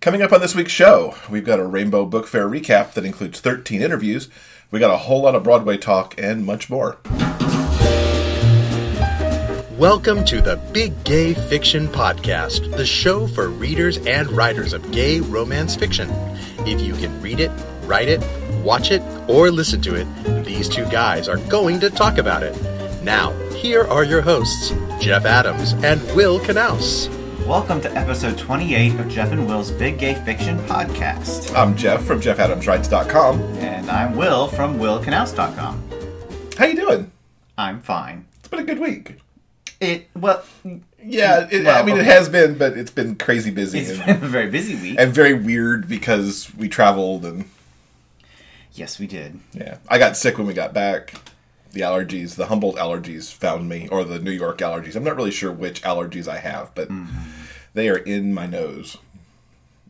Coming up on this week's show, we've got a Rainbow Book Fair recap that includes 13 interviews. We got a whole lot of Broadway talk and much more. Welcome to the Big Gay Fiction Podcast, the show for readers and writers of gay romance fiction. If you can read it, write it, watch it, or listen to it, these two guys are going to talk about it. Now, here are your hosts, Jeff Adams and Will Knaus. Welcome to episode 28 of Jeff and Will's Big Gay Fiction Podcast. I'm Jeff from JeffAdamsWrites.com. And I'm Will from WillKnaus.com. How you doing? I'm fine. It's been a good week. It, well, Yeah, it, I Well, mean, it has been, but it's been crazy busy it's and, been a very busy week. and very weird because we traveled and yes, we did. yeah, I got sick when we got back. The allergies, the Humboldt allergies found me, or the New York allergies. I'm not really sure which allergies I have, but mm-hmm. They are in my nose,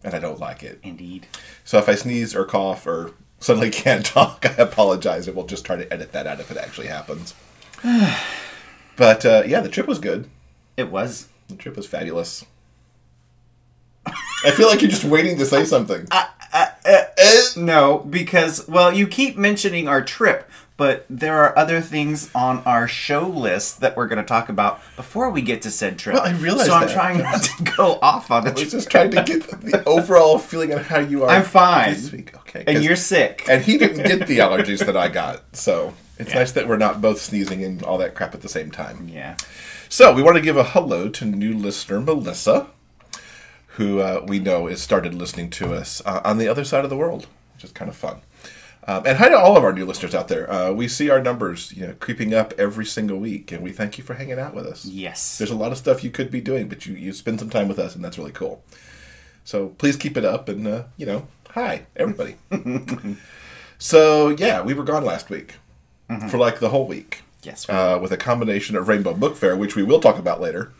and I don't like it. Indeed. So if I sneeze or cough or suddenly can't talk, I apologize. And we'll just try to edit that out if it actually happens. but uh, yeah, the trip was good. It was. The trip was fabulous. I feel like you're just waiting to say something. No, because, well, you keep mentioning our trip, but there are other things on our show list that we're going to talk about before we get to said trip. Well, I realize So I'm that. trying not to go off on the I was just trying to get the overall feeling of how you are. I'm fine. This week, okay. and you're sick. and he didn't get the allergies that I got, so it's Yeah. nice that we're not both sneezing and all that crap at the same time. yeah. So we want to give a hello to new listener Melissa, who uh, we know has started listening to us uh, on the other side of the world, which is kind of fun. Um, and hi to all of our new listeners out there. Uh, we see our numbers, you know, creeping up every single week, and we thank you for hanging out with us. Yes. There's a lot of stuff you could be doing, but you, you spend some time with us, and that's really cool. So please keep it up, and uh, you know, hi everybody. so yeah, we were gone last week for like the whole week Yes. uh, with a combination of Rainbow Book Fair, which we will talk about later,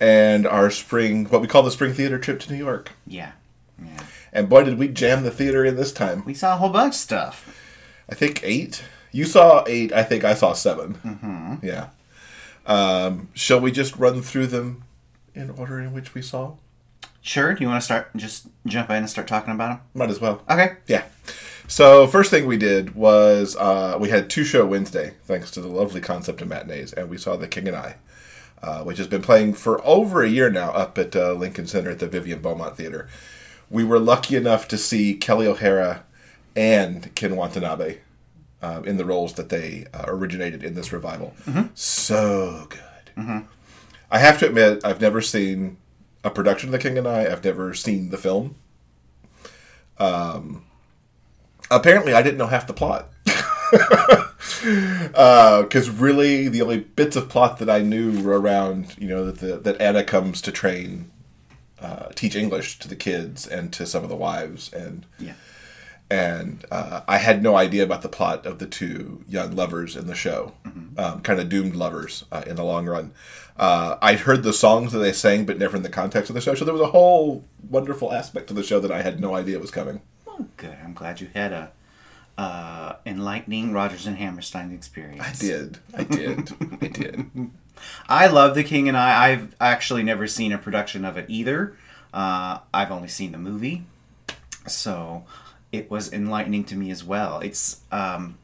and our spring, what we call the spring theater trip to New York. yeah. Yeah. And boy, did we jam the theater in this time. We saw a whole bunch of stuff. I think eight. You saw eight. I think I saw 7 Mm-hmm. Yeah. Um, shall we just run through them in order in which we saw? Sure. Do you want to start? Just jump in and start talking about them. Might as well. Okay. Yeah. So first thing we did was uh, we had two show Wednesday, thanks to the lovely concept of matinees, and we saw The King and I, uh, which has been playing for over a year now up at uh, Lincoln Center at the Vivian Beaumont Theater. We were lucky enough to see Kelli O'Hara and Ken Watanabe um, in the roles that they uh, originated in this revival. So good. I have to admit, I've never seen a production of The King and I. I've never seen the film apparently I didn't know half the plot. Because really, the only bits of plot that I knew were around, you know, that the, that Anna comes to train, uh, teach English to the kids and to some of the wives, and Yeah. and uh, I had no idea about the plot of the two young lovers in the show, um, kind of doomed lovers uh, in the long run. Uh, I'd heard the songs that they sang, but never in the context of the show. So there was a whole wonderful aspect to the show that I had no idea was coming. Well, good. I'm glad you had a uh, enlightening Rodgers and Hammerstein experience. I did. I did. I did. I love The King and I. I've actually never seen a production of it either. Uh, I've only seen the movie, so it was enlightening to me as well. It's um,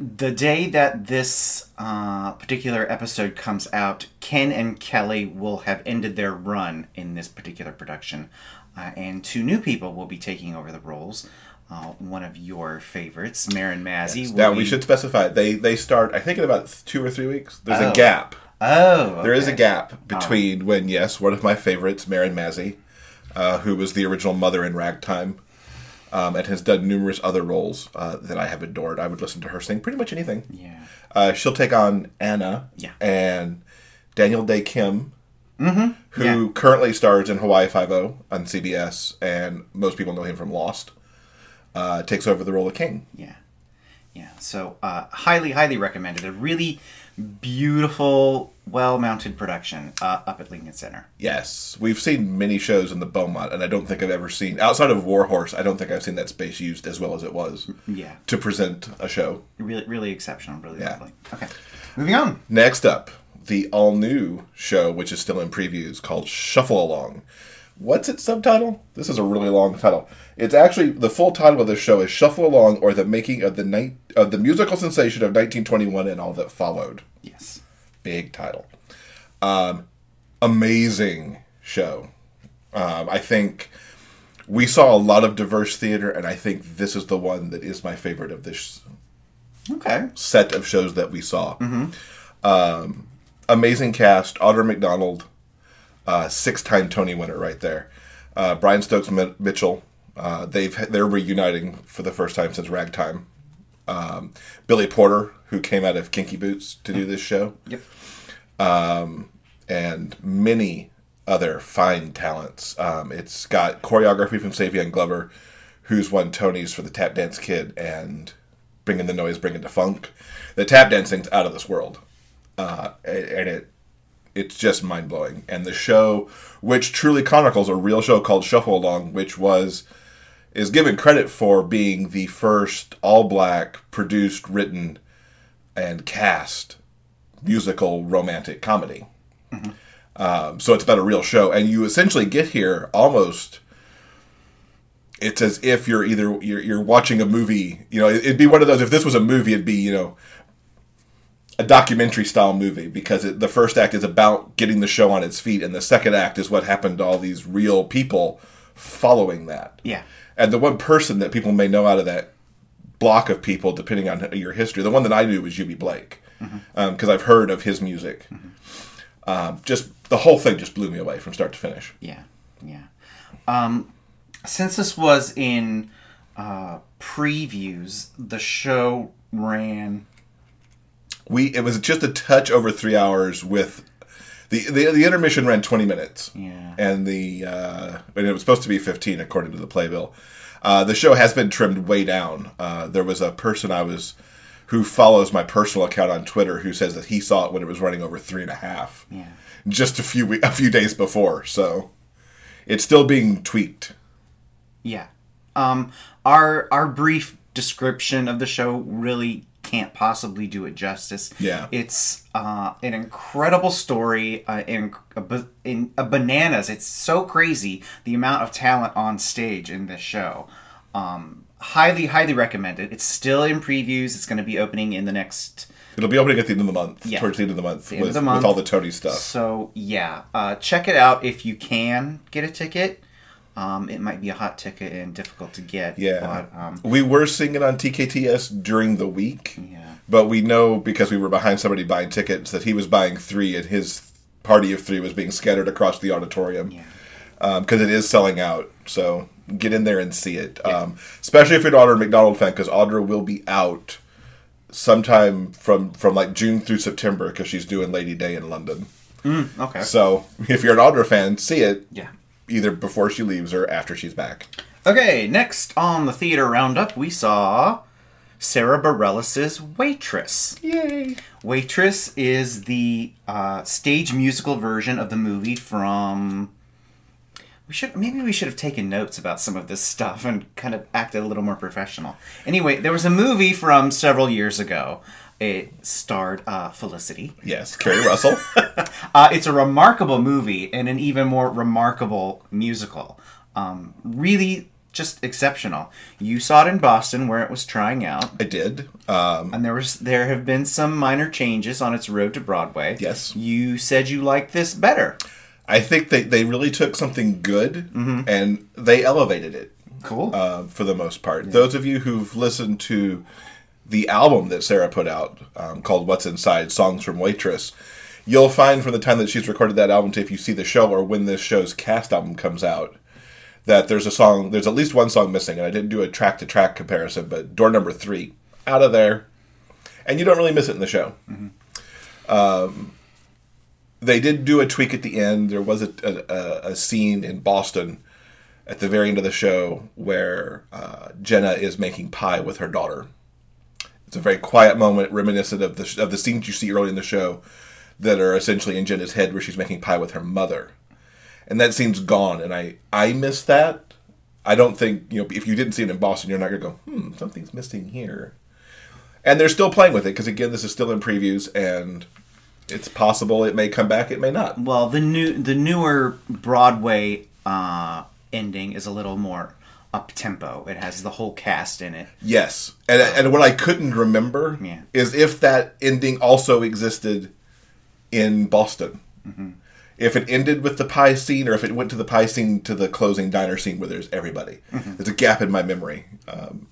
the day that this uh, particular episode comes out. Ken and Kelly will have ended their run in this particular production, uh, and two new people will be taking over the roles. Uh, one of your favorites, Marin Mazzie. will Now we be- should specify they they start. I think in about two or three weeks. There's Oh. a gap. Oh, There is a gap between when yes, one of my favorites, Marin Mazzie, uh, who was the original mother in Ragtime, um, and has done numerous other roles uh, that I have adored. I would listen to her sing pretty much anything. Yeah. Uh, she'll take on Anna Yeah. and Daniel Dae Kim, Mm-hmm. who Yeah. currently stars in Hawaii Five O on CBS, and most people know him from Lost. Uh, takes over the role of King. Yeah. Yeah. So, uh, highly, highly recommended. A really beautiful, well mounted production uh, up at Lincoln Center. Yes, we've seen many shows in the Beaumont, and I don't think I've ever seen outside of Warhorse. I don't think I've seen that space used as well as it was Yeah. to present a show. Really, really exceptional. Really Yeah. lovely. Okay. Moving on. Next up, the all new show, which is still in previews, called Shuffle Along, what's its subtitle? This is a really long title. It's actually the full title of the show is Shuffle Along or the Making of the Night of the Musical Sensation of 1921 and All That Followed. Yes. Big title. Um, amazing show. Um, I think we saw a lot of diverse theater, and I think this is the one that is my favorite of this Okay. set of shows that we saw. Um, amazing cast. Audra McDonald, uh, six-time Tony winner, right there. Uh, Brian Stokes Mi- Mitchell. Uh, they've they're reuniting for the first time since Ragtime. Um, Billy Porter, who came out of Kinky Boots to do this show, Yep. and many other fine talents. Um, it's got choreography from Savion Glover, who's won Tonys for the Tap Dance Kid and Bringing the Noise, Bringing the Funk. The tap dancing's out of this world, uh, and it it's just mind blowing. And the show, which truly chronicles a real show called Shuffle Along, which was is given credit for being the first all black produced, written, and cast musical romantic comedy. Um, so it's about a real show, and you essentially get here almost. It's as if you're either you're, you're watching a movie. You know, it'd be one of those. If this was a movie, it'd be you know a documentary style movie because it, the first act is about getting the show on its feet, and the second act is what happened to all these real people following that. Yeah. And the one person that people may know out of that block of people, depending on your history, the one that I knew was Eubie Blake, because I've heard of his music. Um, just the whole thing just blew me away from start to finish. Yeah, yeah. Um, since this was in uh, previews, the show ran. We it was just a touch over three hours with. The, the, the intermission ran 20 minutes. Yeah. And the uh, and it was supposed to be 15 according to the playbill. Uh, the show has been trimmed way down. Uh, there was a person I was who follows my personal account on Twitter who says that he saw it when it was running over three and a half. Yeah. Just a few we- a few days before. So it's still being tweaked. Yeah. Um, our our brief description of the show really can't possibly do it justice. Yeah. It's uh, an incredible story uh, in, a, ba- in a bananas. It's so crazy the amount of talent on stage in this show. Um, highly, highly recommended. It's still in previews. It's going to be opening in the next. It'll be opening at the end of the month. Yeah. Towards the end of the month. of with, the month. with all the Tony stuff. So yeah, uh, check it out if you can get a ticket. Um, it might be a hot ticket and difficult to get. Yeah. But, um, we were singing on TKTS during the week. Yeah. But we know because we were behind somebody buying tickets that he was buying three and his party of three was being scattered across the auditorium. Yeah. Because it is selling out. So get in there and see it. Um, especially if you're an Audra McDonald fan because Audra will be out sometime from, from like June through September because she's doing Lady Day in London. okay. So if you're an Audra fan, see it Yeah. Either before she leaves or after she's back. Okay, next on the theater roundup, we saw Sara Bareilles' Waitress. Yay! Waitress is the uh, stage musical version of the movie from. We should maybe we should have taken notes about some of this stuff and kind of acted a little more professional. Anyway, there was a movie from several years ago. It starred uh, Felicity. Yes, Keri Russell. Uh, it's a remarkable movie and an even more remarkable musical. Um, really, just exceptional. You saw it in Boston where it was trying out, I did. Um, and there was there have been some minor changes on its road to Broadway. Yes. you said you liked this better. I think they, they really took something good and they elevated it Cool. uh, for the most part. Those of you who've listened to the album that Sara put out um, called What's Inside Songs from Waitress, you'll find from the time that she's recorded that album to if you see the show or when this show's cast album comes out that there's a song, there's at least one song missing. And I didn't do a track to track comparison, but door number three, out of there. And you don't really miss it in the show. they did do a tweak at the end. There was a, a, a scene in Boston at the very end of the show where uh, Jenna is making pie with her daughter. It's a very quiet moment, reminiscent of the of the scenes you see early in the show that are essentially in Jenna's head, where she's making pie with her mother, and that scene's gone. And I I miss that. I don't think you know if you didn't see it in Boston, you're not gonna go, hmm, something's missing here. And they're still playing with it because again, this is still in previews, and it's possible it may come back, it may not. well, the new the newer Broadway uh, ending is a little more up tempo. It has the whole cast in it. Yes, and and what I couldn't remember Yeah. is if that ending also existed in Boston. Mm-hmm. If it ended with the pie scene, or if it went to the pie scene to the closing diner scene where there's everybody. Mm-hmm. There's a gap in my memory. Um,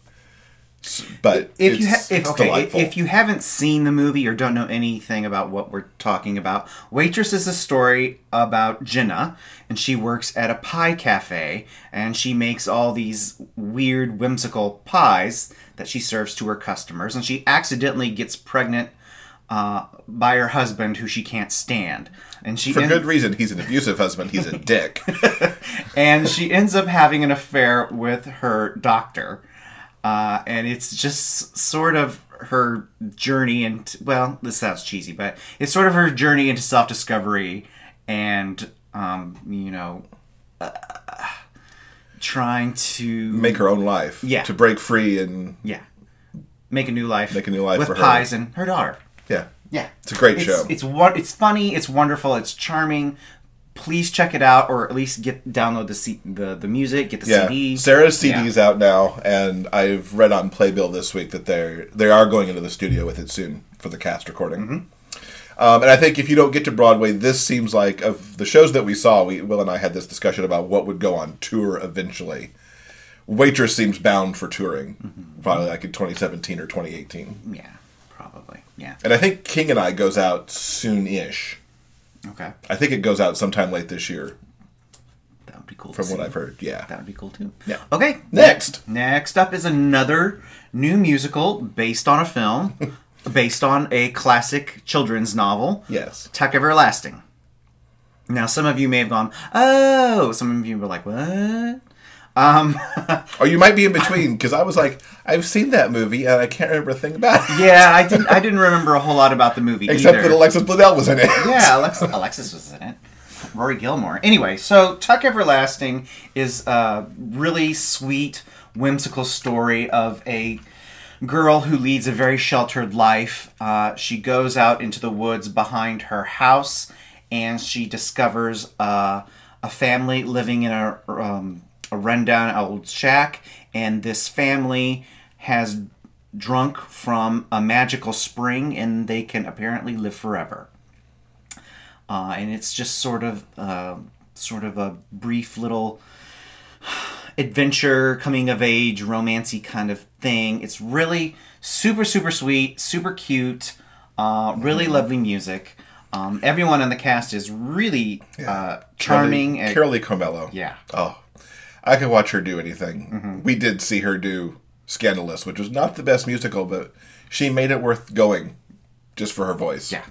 but If you ha- if it's okay, delightful. if you haven't seen the movie or don't know anything about what we're talking about, Waitress is a story about Jenna, and she works at a pie cafe, and she makes all these weird, whimsical pies that she serves to her customers, and she accidentally gets pregnant uh, by her husband, who she can't stand, and she for en- good reason, he's an abusive husband. He's a dick. and she ends up having an affair with her doctor. Uh, and it's just sort of her journey and well, this sounds cheesy, but it's sort of her journey into self discovery and, um, you know, uh, trying to Make her own life. Yeah. To break free and yeah, make a new life, Make a new life with for her. pies and her daughter. yeah. Yeah, It's a great it's, show. It's one. It's funny. It's wonderful. It's charming. Please check it out, or at least get download the C, the the music, get the Yeah, CD. Sara's Yeah. CD is out now, and I've read on Playbill this week that they're they are going into the studio with it soon for the cast recording. Mm-hmm. Um, and I think if you don't get to Broadway, this seems like of the shows that we saw. We Will and I had this discussion about what would go on tour eventually. Waitress seems bound for touring, Mm-hmm. probably like in 2017 or 2018. Yeah, probably. Yeah. And I think King and I goes out soon-ish. Okay, I think it goes out sometime late this year, that would be cool. from what. I've heard. Yeah. That would be cool too. Yeah. Okay. Next. Next up is another new musical based on a film, based on a classic children's novel. Yes. Tuck Everlasting. Now, some of you may have gone, oh. Some of you were like, what? Um, Or you might be in between because I was like, I've seen that movie and I can't remember a thing about it. yeah, I didn't. I didn't remember a whole lot about the movie Except either. that Alexis Bledel was in it. yeah, Alex, Alexis was in it. Rory Gilmore. Anyway, so Tuck Everlasting is a really sweet, whimsical story of a girl who leads a very sheltered life. Uh, she goes out into the woods behind her house and she discovers uh, a family living in a, um, a rundown old shack. And this family has drunk from a magical spring and they can apparently live forever uh, and it's just sort of uh, sort of a brief little adventure, coming of age, romancy kind of thing. It's really super super sweet, super cute, uh, really lovely music. Um, everyone on the cast is really uh, charming. and- Carolee Carmello. yeah, Oh, I could watch her do anything. Mm-hmm. We did see her do Scandalous, which was not the best musical, but she made it worth going just for her voice. yeah,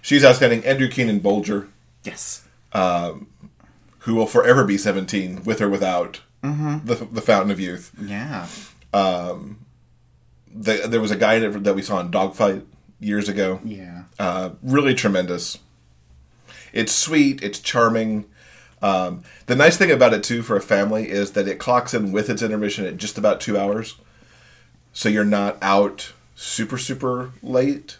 She's outstanding. Andrew Keenan Bolger, yes, um, who will forever be 17 with or without mm-hmm. the, the Fountain of Youth. yeah. Um, the, there was a guy that that we saw in Dogfight years ago. Yeah. Uh, really tremendous. It's sweet. It's charming. Um, the nice thing about it too for a family is that it clocks in with its intermission at just about two hours, so you're not out super super late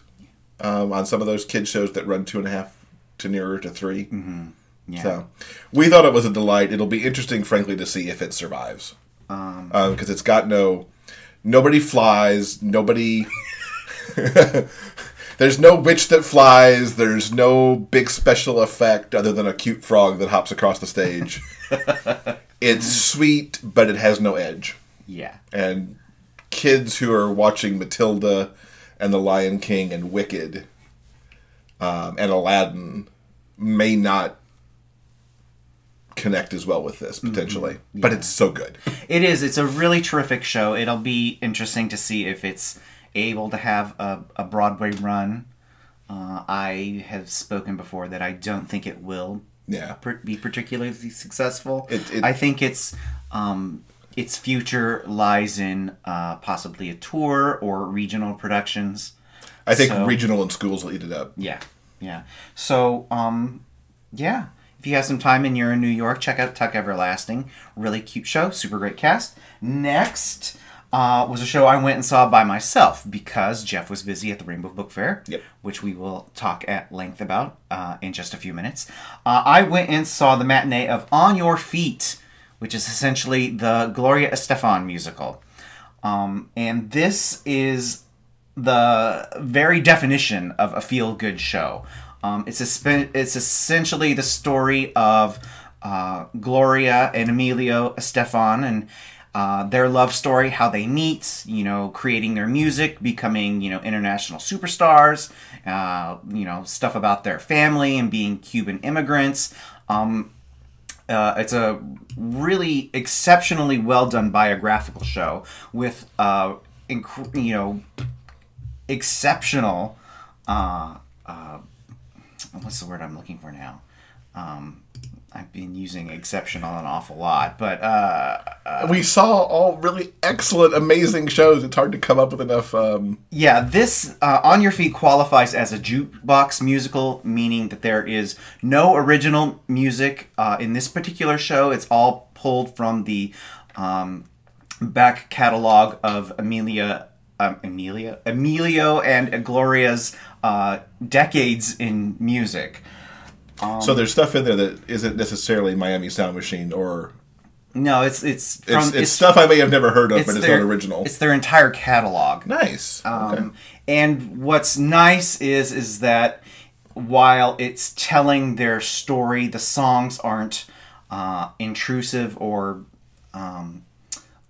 um, on some of those kids shows that run two and a half to nearer to 3 Mm-hmm. Yeah. So we thought it was a delight. It'll be interesting, frankly, to see if it survives Um, because it's got no nobody flies nobody there's no witch that flies there's no big special effect other than a cute frog that hops across the stage it's sweet but it has no edge yeah. and kids who are watching matilda and the lion king and wicked um, and aladdin may not connect as well with this potentially but it's so good It is. It's a really terrific show. It'll be interesting to see if it's able to have a, a Broadway run. Uh, I have spoken before that I don't think it will yeah per- be particularly successful. It- it- I think its um, its future lies in uh, possibly a tour or regional productions. I think So- regional and schools will eat it up. Yeah, yeah. So, um, yeah. If you have some time and you're in New York, check out Tuck Everlasting. Really cute show, super great cast. Next, uh, was a show I went and saw by myself because Jeff was busy at the Rainbow Book Fair, Yep. which we will talk at length about uh, in just a few minutes. Uh, I went and saw the matinee of On Your Feet, which is essentially the Gloria Estefan musical. Um, and this is the very definition of a feel good show. Um, it's, a, spe- it's essentially the story of uh, Gloria and Emilio Estefan and uh, their love story, how they meet, you know, creating their music, becoming, you know, international superstars, uh, you know, stuff about their family and being Cuban immigrants. Um, uh, it's a really exceptionally well done biographical show with, uh, inc- you know, exceptional. Uh, what's the word I'm looking for now? Um, I've been using exceptional an awful lot, but uh, we saw all really excellent, amazing shows. It's hard to come up with enough. Um, yeah, this uh, On Your Feet qualifies as a jukebox musical, meaning that there is no original music uh, in this particular show. It's all pulled from the um, back catalog of Amelia. Um, Amelia, Emilio, and Gloria's uh, decades in music. So there's stuff in there that isn't necessarily Miami Sound Machine or No, it's it's from it's, it's, stuff I may have never heard of, but it's their- not original. It's their entire catalog. nice. okay. Um, And what's nice is is that while it's telling their story, the songs aren't uh, intrusive or um,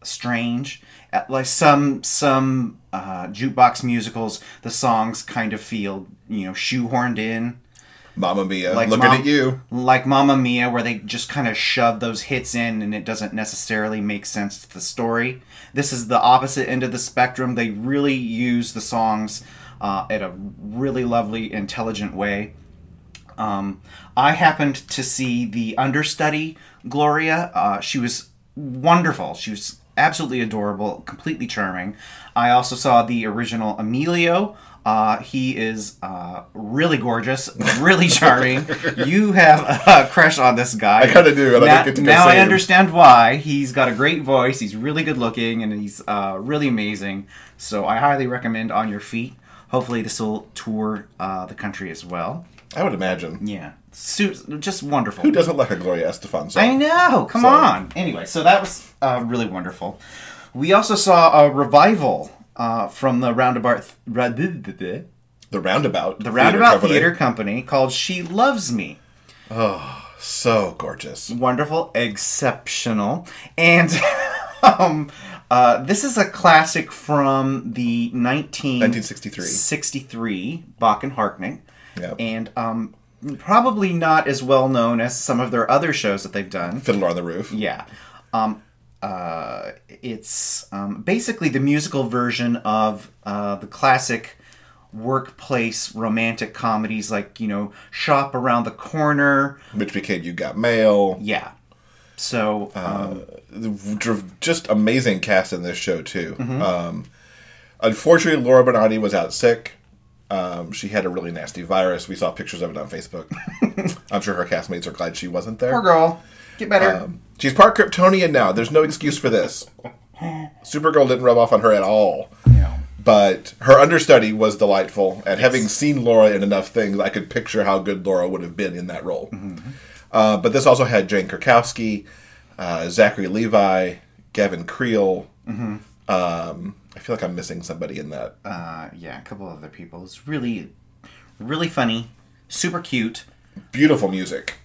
strange. Uh, Like some some uh, jukebox musicals, the songs kind of feel you know shoehorned in Mamma Mia, like looking at you. like Mamma Mia, where they just kind of shove those hits in, and it doesn't necessarily make sense to the story. This is the opposite end of the spectrum. They really use the songs uh, in a really lovely, intelligent way. Um, I happened to see the understudy Gloria. Uh, she was wonderful. She was absolutely adorable, completely charming. I also saw the original Emilio. Uh, he is uh, really gorgeous, really charming. you have a crush on this guy. I kinda do, and I now, didn't get to go now I understand why. He's got a great voice. He's really good looking, and he's uh, really amazing. So I highly recommend On Your Feet. Hopefully, this will tour uh, the country as well. I would imagine. Yeah, Su- just wonderful. Who doesn't like a Gloria Estefan song? I know. Come So- on. Anyway, so that was uh, really wonderful. We also saw a revival uh, from the Roundabout ra- the The Roundabout. Roundabout Company. Theater Company called "She Loves Me." Oh, so gorgeous. Wonderful, exceptional, and um, uh, this is a classic from the 19- 1963. 63 Bock and Harnick. Yep. And um, probably not as well known as some of their other shows that they've done. Fiddler on the Roof. Yeah. Um, uh, it's um, basically the musical version of uh, the classic workplace romantic comedies like, you know, Shop Around the Corner. Which became You Got Mail. Yeah. So, um, The- Just amazing cast in this show, too. Mm-hmm. Um, unfortunately, Laura Benanti was out sick. Um, she had a really nasty virus. We saw pictures of it on Facebook. I'm sure her castmates are glad she wasn't there. poor girl. Get better. Um, she's part Kryptonian now. There's no excuse for this. Supergirl didn't rub off on her at all. yeah. But her understudy was delightful, and having seen Laura in enough things, I could picture how good Laura would have been in that role. Uh, but this also had Jane Krakowski, uh, Zachary Levi, Gavin Creel. Um, I feel like I'm missing somebody in that. Uh, yeah, a couple other people. It's really, really funny, super cute, Beautiful music,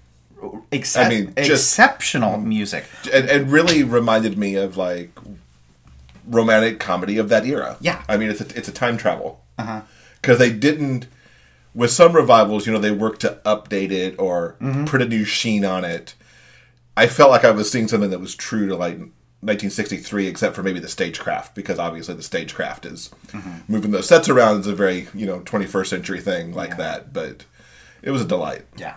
I mean, just- exceptional music. and, and really reminded me of like romantic comedy of that era. Yeah. I mean, it's a, it's a time travel uh-huh. because they didn't. With some revivals, you know, they work to update it or mm-hmm. put a new sheen on it. I felt like I was seeing something that was true to like 1963, except for maybe the stagecraft, because obviously the stagecraft is mm-hmm. moving those sets around is a very you know 21st century thing like that. But it was a delight. Yeah.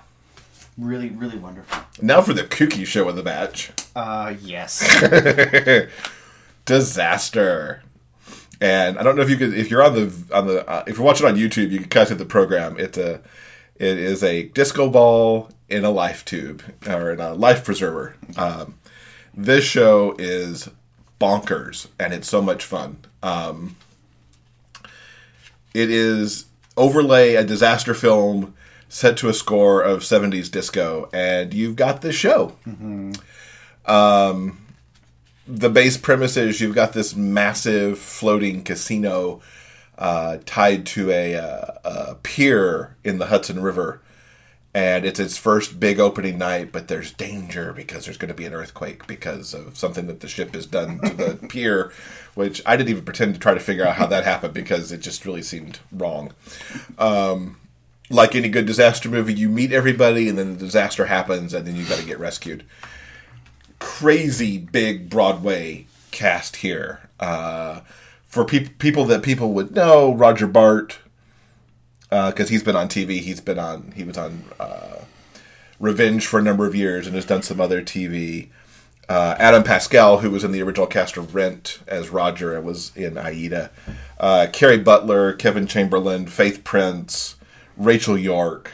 Really, really wonderful. Now for the kooky show of the batch. Uh, yes. disaster. And I don't know if you could, if you're on the on the, uh, if you're watching on YouTube, you can cut to the program. It's a, it is a disco ball in a life tube or in a life preserver. Um, this show is bonkers and it's so much fun. Um, it is overlay a disaster film set to a score of 70s disco, and you've got this show. Um, the base premise is you've got this massive floating casino uh, tied to a, uh, a pier in the Hudson River. And it's its first big opening night, but there's danger because there's going to be an earthquake because of something that the ship has done to the pier, which I didn't even pretend to try to figure out how that happened because it just really seemed wrong. Um, like any good disaster movie, you meet everybody and then the disaster happens and then you got to get rescued. Crazy big Broadway cast here. Uh, for peop people that people would know, Roger Bart, because he's been on TV. He's been on. He was on uh, Revenge for a number of years and has done some other TV. Uh, Adam Pascal, who was in the original cast of Rent as Roger, and was in Aida. Uh, Kerry Butler, Kevin Chamberlin, Faith Prince, Rachel York.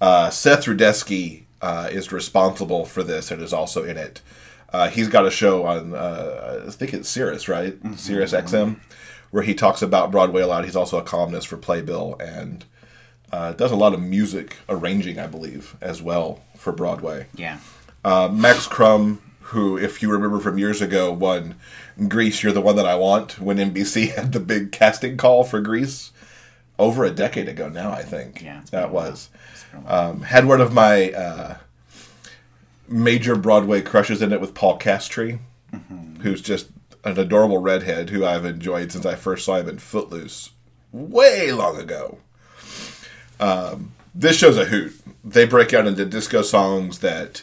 Uh, Seth Rudetsky uh, is responsible for this and is also in it. Uh, he's got a show on, uh, I think it's Sirius, right? Sirius XM, where he talks about Broadway a lot. He's also a columnist for Playbill and uh, does a lot of music arranging, I believe, as well for Broadway. Yeah. Uh, Max Crumm, who, if you remember from years ago, won Grease, You're the One That I Want when NBC had the big casting call for Grease over a decade ago now, I think. Yeah, that was. Um, had one of my uh, major Broadway crushes in it with Paul Castree, Mm-hmm. who's just an adorable redhead who I've enjoyed since I first saw him in Footloose way long ago. Um, this show's a hoot. They break out into disco songs that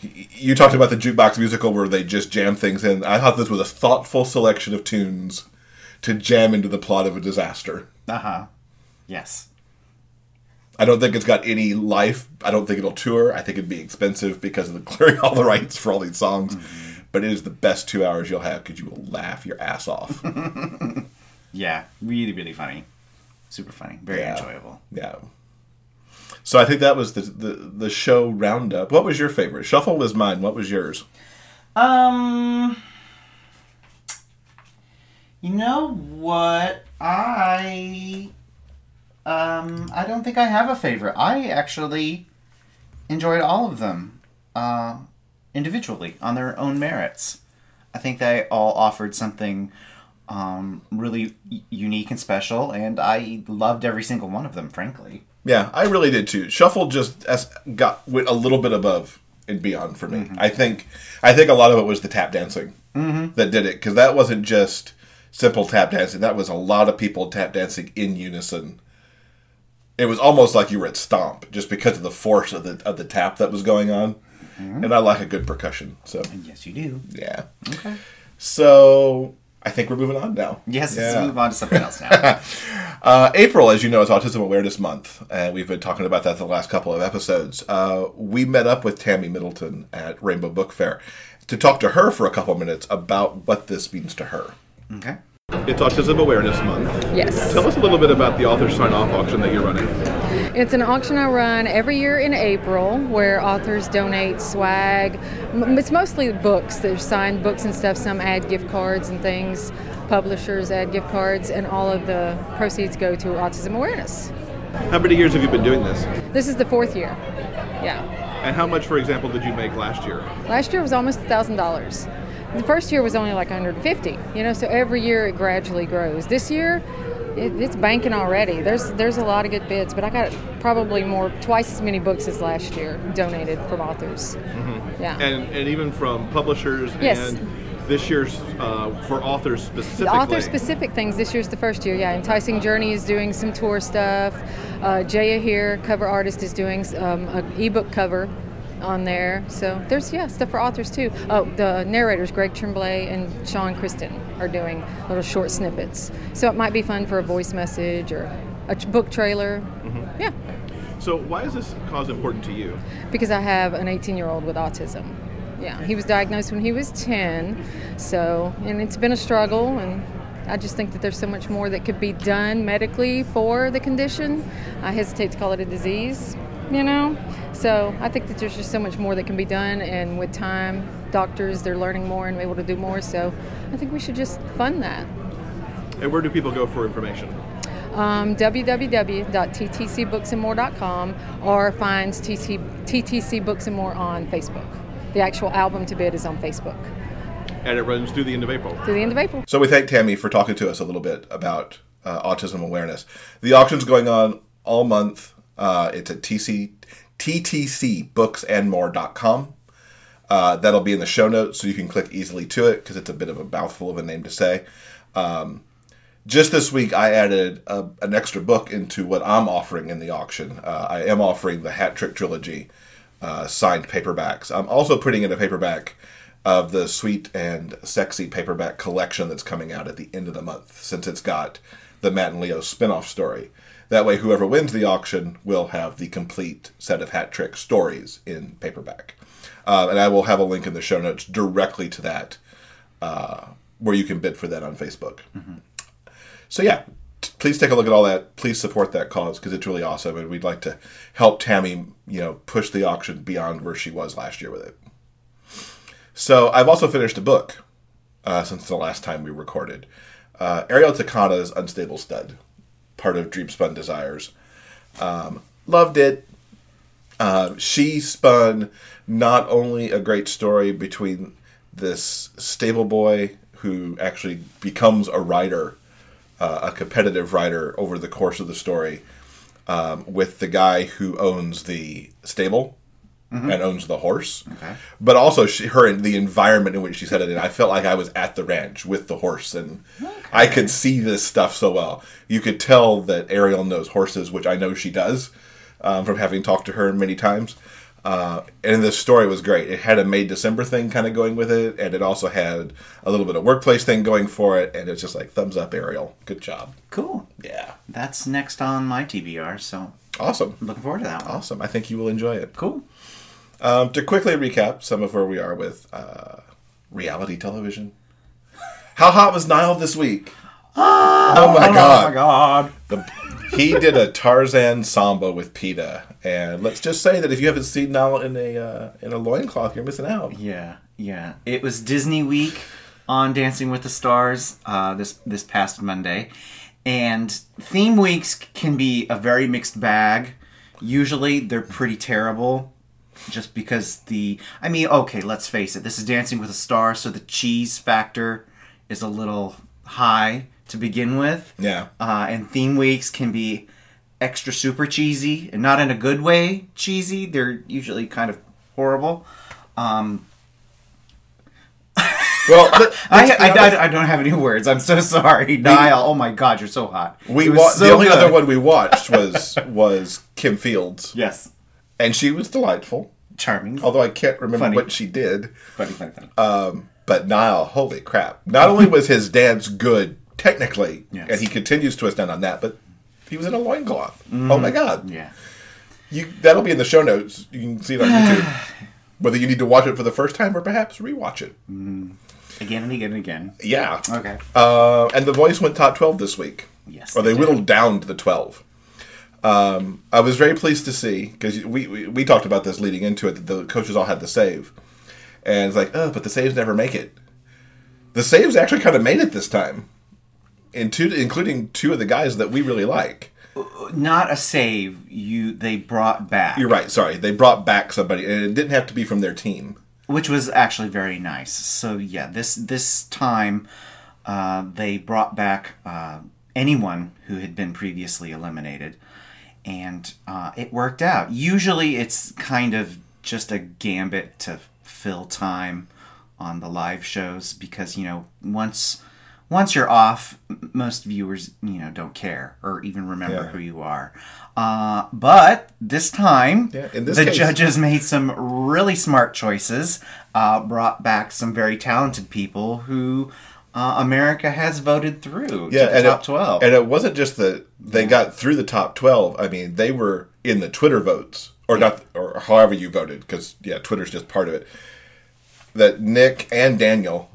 you talked about the jukebox musical where they just jam things in. I thought this was a thoughtful selection of tunes to jam into the plot of a disaster. Uh huh. Yes. I don't think it's got any life. I don't think it'll tour. I think it'd be expensive because of the clearing all the rights for all these songs. But it is the best two hours you'll have because you will laugh your ass off. Yeah. Really, really funny. Super funny. Very Yeah. enjoyable. yeah. So I think that was the, the the show roundup. What was your favorite? Shuffle was mine. What was yours? Um. You know what? I. Um, I don't think I have a favorite. I actually enjoyed all of them uh, individually on their own merits. I think they all offered something um, really unique and special, and I loved every single one of them, frankly. Yeah, I really did too. Shuffle just as got went a little bit above and beyond for me. I think I think a lot of it was the tap dancing that did it because that wasn't just simple tap dancing. That was a lot of people tap dancing in unison. It was almost like you were at stomp just because of the force of the of the tap that was going on. And I like a good percussion, so yes, you do. yeah. Okay. So I think we're moving on now. Yes, Yeah. let's move on to something else now. Uh, April, as you know, is Autism Awareness Month, and we've been talking about that the last couple of episodes. Uh, we met up with Tammy Middleton at Rainbow Book Fair to talk to her for a couple minutes about what this means to her. Okay. It's Autism Awareness Month. Yes. Tell us a little bit about the author sign off auction that you're running. It's an auction I run every year in April where authors donate swag. It's mostly books. There's signed books and stuff. Some add gift cards and things. Publishers add gift cards, and all of the proceeds go to autism awareness. How many years have you been doing this? This is the fourth year. Yeah. And how much, for example, did you make last year? Last year was almost thousand dollars. The first year was only like 150. You know, so every year it gradually grows. This year, it, it's banking already. There's there's a lot of good bids, but I got probably more twice as many books as last year donated from authors. Yeah. And and even from publishers Yes. and this year's uh, for authors specifically. Author specific things this year's the first year. Yeah, Enticing Journey is doing some tour stuff. Uh, Jay Aheer, cover artist, is doing um, an ebook cover on there. So there's yeah stuff for authors too. Oh, the narrators Greg Tremblay and Sean Crisden are doing little short snippets. So it might be fun for a voice message or a ch- book trailer. Mm-hmm. Yeah, So why is this cause important to you? because I have an 18 year old with autism. Yeah, he was diagnosed when he was 10. So, and it's been a struggle, and I just think that there's so much more that could be done medically for the condition. I hesitate to call it a disease, you know? So, I think that there's just so much more that can be done, and with time, doctors. They're learning more and able to do more. So I think we should just fund that. And where do people go for information? Um, www.ttcbooksandmore.com or finds TT, TTC Books and More on Facebook. The actual album to bid is on Facebook And it runs through the end of April. through the end of April. So we thank Tammy for talking to us a little bit about uh, autism awareness. The auction's going on all month. Uh, it's at TC, ttcbooksandmore.com. Uh, that'll be in the show notes, so you can click easily to it because it's a bit of a mouthful of a name to say. Um, just this week, I added a, an extra book into what I'm offering in the auction. Uh, I am offering the Hat Trick Trilogy uh, signed paperbacks. I'm also putting in a paperback of the sweet and sexy paperback collection that's coming out at the end of the month, since it's got the Matt and Leo spin-off story. That way, whoever wins the auction will have the complete set of Hat Trick stories in paperback. Uh, and I will have a link in the show notes directly to that, uh, where you can bid for that on Facebook. So yeah, t- please take a look at all that. Please support that cause because it's really awesome, and we'd like to help Tammy, you know, push the auction beyond where she was last year with it. So I've also finished a book uh, since the last time we recorded. Uh, Ariel Tachna's Unstable Stud, part of Dreamspun Desires. Um, loved it. Uh, she spun not only a great story between this stable boy who actually becomes a writer, uh, a competitive writer over the course of the story, um, with the guy who owns the stable and owns the horse. Okay. But also she, her the environment in which she said it in. I felt like I was at the ranch with the horse, and I could see this stuff so well. You could tell that Ariel knows horses, which I know she does um, from having talked to her many times. Uh, and this story was great. It had a May December thing kind of going with it, and it also had a little bit of workplace thing going for it. And it's just like thumbs up, Ariel. Good job. Cool. Yeah, That's next on my TBR, so awesome, looking forward to that one. awesome. I think you will enjoy it. Cool. Um, to quickly recap some of where we are with uh, reality television. How hot was Nyle this week? oh my god! Oh my god. The, he did a Tarzan samba with Peta, and let's just say that if you haven't seen Nyle in a uh, in a loincloth, you're missing out. Yeah, yeah. It was Disney Week on Dancing with the Stars uh, this this past Monday, and theme weeks can be a very mixed bag. Usually, they're pretty terrible, just because the. I mean, okay, let's face it. This is Dancing with the Stars, so the cheese factor is a little high to begin with. Yeah, Uh, and theme weeks can be extra super cheesy and not in a good way cheesy. They're usually kind of horrible. Um, well, I, I. I, I don't have any words. I'm so sorry, Nyle. Oh my God, you're so hot. we wa- so the only good. other one we watched was was Kim Fields, Yes, and she was delightful. Charming. Although I can't remember Funny. what she did. funny, funny, funny. Um, but Nyle, holy crap! Not only was his dance good technically, Yes. and he continues to astound on that, but he was in a loincloth. Oh my god! yeah. You that'll be in the show notes. You can see it on YouTube. Whether you need to watch it for the first time or perhaps rewatch it. Again and again and again. Yeah. Okay. Uh, and The Voice went top twelve this week. Yes, Or they they whittled down to the twelve. Um, I was very pleased to see because we, we we talked about this leading into it that the coaches all had the save, and it's like, oh, but the saves never make it. The saves actually kind of made it this time, in two, including two of the guys that we really like. Not a save. You they brought back, You're right. Sorry, they brought back somebody, and it didn't have to be from their team. which was actually very nice. So yeah, this this time uh, they brought back uh, anyone who had been previously eliminated, and uh, it worked out. Usually, it's kind of just a gambit to fill time on the live shows because you know once once you're off, most viewers you know don't care or even remember Yeah. who you are. Uh, but this time, Yeah, in this the case- judges made some really smart choices. Uh, brought back some very talented people who uh, America has voted through Yeah, to the and top it, twelve. And it wasn't just that they got through the top twelve. I mean, they were in the Twitter votes, or not, or however you voted, because yeah, Twitter's just part of it. That Nick and Daniel,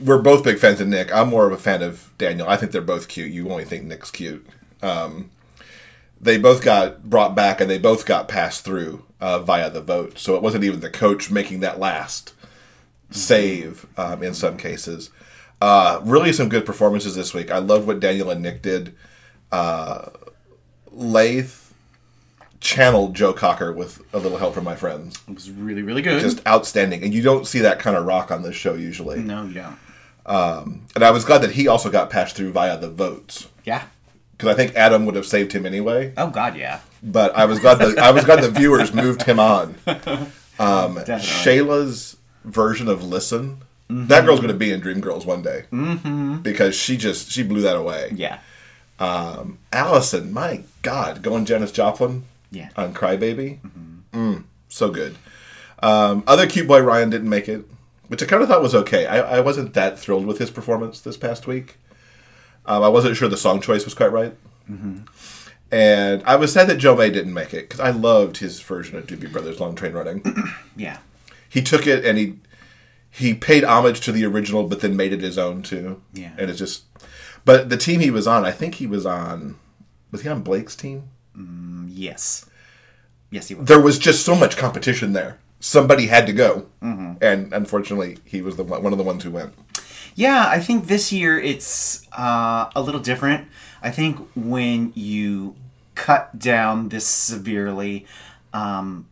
we're both big fans of Nick. I'm more of a fan of Daniel. I think they're both cute. You only think Nick's cute. Um, they both got brought back, and they both got passed through uh, via the vote. So it wasn't even the coach making that last save um, in some cases. Uh, really, some good performances this week. I loved what Daniel and Nick did. Uh, Laith channeled Joe Cocker with a little help from my friends. It was really, really good. Just outstanding, and you don't see that kind of rock on this show usually. no, you don't. And I was glad that he also got passed through via the votes Yeah. because I think Adam would have saved him anyway. Oh God, yeah. But I was glad that I was glad the viewers moved him on. Um, Shalyah's version of "Listen," that girl's going to be in Dreamgirls one day mm-hmm. because she just she blew that away. Yeah. Um, Allison, my God, going Janis Joplin Yeah. on Crybaby, mm, so good. Um, other cute boy Ryan didn't make it, which I kind of thought was okay. I, I wasn't that thrilled with his performance this past week. Um, I wasn't sure the song choice was quite right. Mhm. And I was sad that Joe Maye didn't make it because I loved his version of Doobie Brothers Long Train Running. Yeah. he took it and he he paid homage to the original, but then made it his own too. Yeah. and it's just. But the team he was on, I think he was on. Was he on Blake's team? Yes. Yes, he was. There was just so much competition there. Somebody had to go, and unfortunately, he was the one, one of the ones who went. Yeah, I think this year it's uh, a little different. I think when you cut down this severely, um,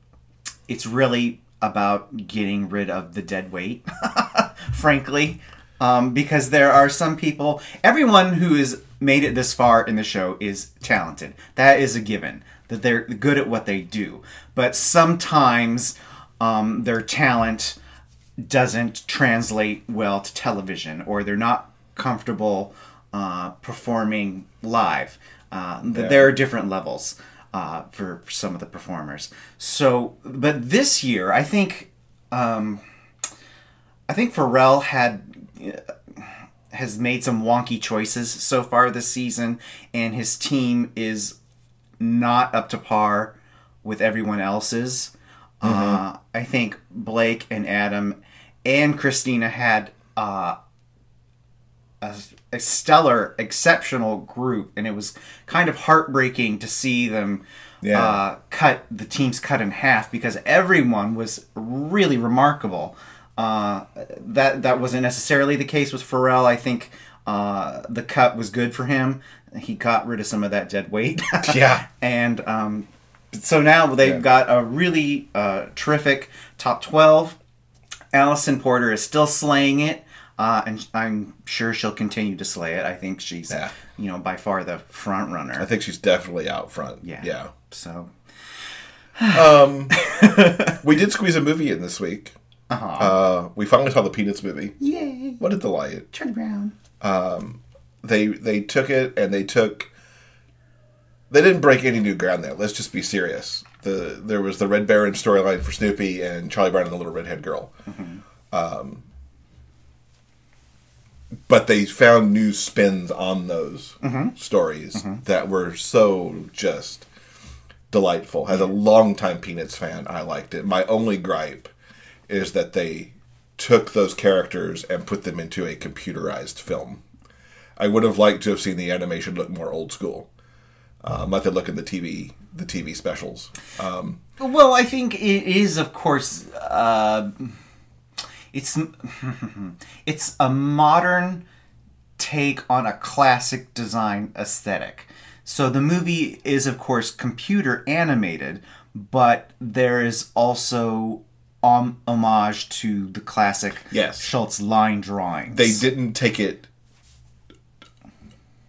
it's really about getting rid of the dead weight, frankly. Um, because there are some people, everyone who has made it this far in the show is talented. That is a given, that they're good at what they do. But sometimes um, their talent doesn't translate well to television or they're not comfortable uh, performing live. Uh, Yeah. There are different levels uh, for some of the performers. So, but this year, I think, um, I think Pharrell had uh, has made some wonky choices so far this season, and his team is not up to par with everyone else's. Uh, I think Blake and Adam and Christina had uh, a, a stellar, exceptional group, and it was kind of heartbreaking to see them Yeah. uh, cut the teams cut in half because everyone was really remarkable. Uh, that that wasn't necessarily the case with Pharrell. I think uh, the cut was good for him. He got rid of some of that dead weight. Yeah. and um, so now they've Yeah. got a really uh, terrific top 12 allison porter is still slaying it uh, and i'm sure she'll continue to slay it i think she's Yeah. you know by far the front runner I think she's definitely out front. yeah yeah. so We did squeeze a movie in this week. uh-huh. Uh, we finally saw the Peanuts movie. yay What a delight! charlie brown They they took it and they took. They didn't break any new ground there. Let's just be serious. The there was the Red Baron storyline for Snoopy and Charlie Brown and the Little Redhead Girl. Um, but they found new spins on those stories that were so just delightful. As a longtime Peanuts fan, I liked it. My only gripe is that they took those characters and put them into a computerized film. I would have liked to have seen the animation look more old school, um, like they look in the TV the TV specials. Um, well i think it is of course uh, it's it's a modern take on a classic design aesthetic. So the movie is of course computer animated, but there is also um, homage to the classic Yes. Schulz line drawings. they didn't take it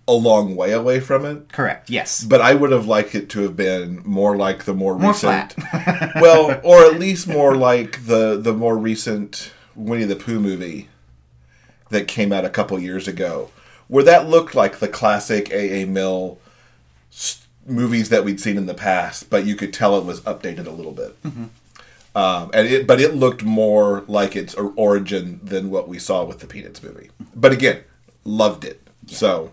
a long way away from it, correct. Yes. but I would have liked it to have been more like the more, More recent, well, or at least more like the the more recent Winnie the Pooh movie that came out a couple years ago, where that looked like the classic A. A. Mill s- movies that we'd seen in the past, but you could tell it was updated a little bit. Um, and it, but it looked more like its origin than what we saw with the Peanuts movie. But again, loved it. So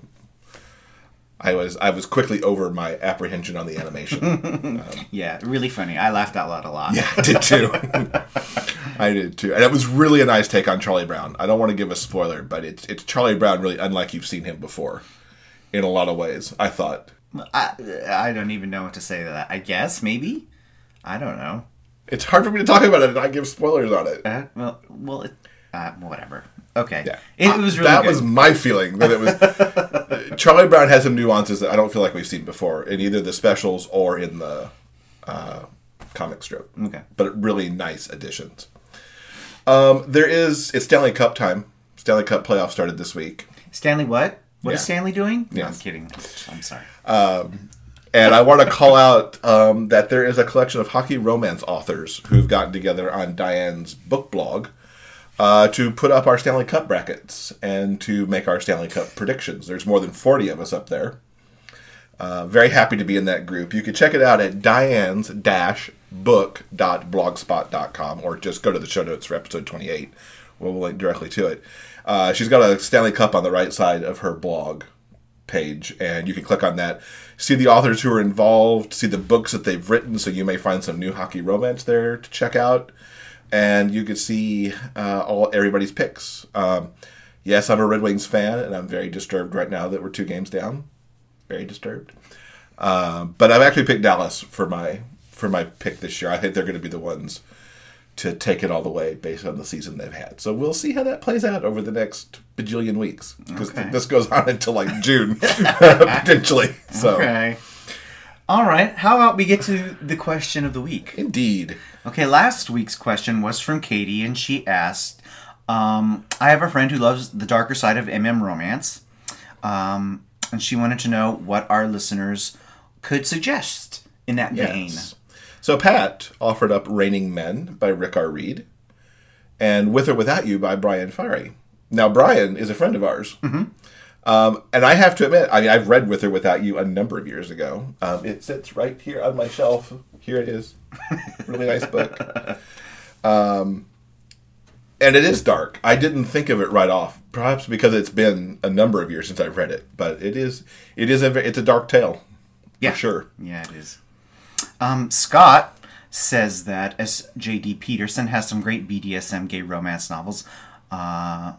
I was I was quickly over my apprehension on the animation. yeah, really funny. I laughed out loud a lot. yeah, I did too. I did too, and it was really a nice take on Charlie Brown. I don't want to give a spoiler, but it's it's Charlie Brown really unlike you've seen him before, in a lot of ways. I thought I, I don't even know what to say to that. I guess maybe. I don't know. it's hard for me to talk about it and not give spoilers on it. Uh, well, well, it, Uh, whatever. Okay. Yeah, It, was really that good. was my feeling that it was. Charlie Brown has some nuances that I don't feel like we've seen before in either the specials or in the uh, comic strip. Okay. but really nice additions. Um, there is it's Stanley Cup time. Stanley Cup playoff started this week, Stanley. What? What is Yeah. Stanley doing? No, I'm kidding. I'm sorry. and I want to call out um, that there is a collection of hockey romance authors who've gotten together on Diane's book blog. Uh, to put up our Stanley Cup brackets and to make our Stanley Cup predictions. There's more than 40 of us up there. Uh, very happy to be in that group. You can check it out at diane's-book.blogspot.com or just go to the show notes for episode 28. We'll link directly to it. Uh, she's got a Stanley Cup on the right side of her blog page, and you can click on that, see the authors who are involved, see the books that they've written, so you may find some new hockey romance there to check out, and you can see uh, all everybody's picks. Um, yes, I'm a Red Wings fan, and I'm very disturbed right now that we're two games down. Very disturbed. Um, but I've actually picked Dallas for my for my pick this year. I think they're going to be the ones to take it all the way based on the season they've had. So we'll see how that plays out over the next bajillion weeks because Okay. this goes on until like June potentially. So Okay. All right. How about we get to the question of the week? indeed, Okay, last week's question was from Katie, and she asked um, I have a friend who loves the darker side of MM romance, um, and she wanted to know what our listeners could suggest in that vein. yes. So Pat offered up "Raining Men" by Rick R. Reed, and "With or Without You" by Brian Fiery. Now Brian is a friend of ours. Um, and I have to admit, I mean, I've read With or Without You a number of years ago. Um, it sits right here on my shelf. Here it is. really nice book. Um, and it is dark. I didn't think of it right off, perhaps because it's been a number of years since I've read it. But it is, it is a, it's a dark tale, Yeah. for sure. Yeah, it is. Um, Scott says that as J.D. Peterson has some great BDSM gay romance novels. Uh,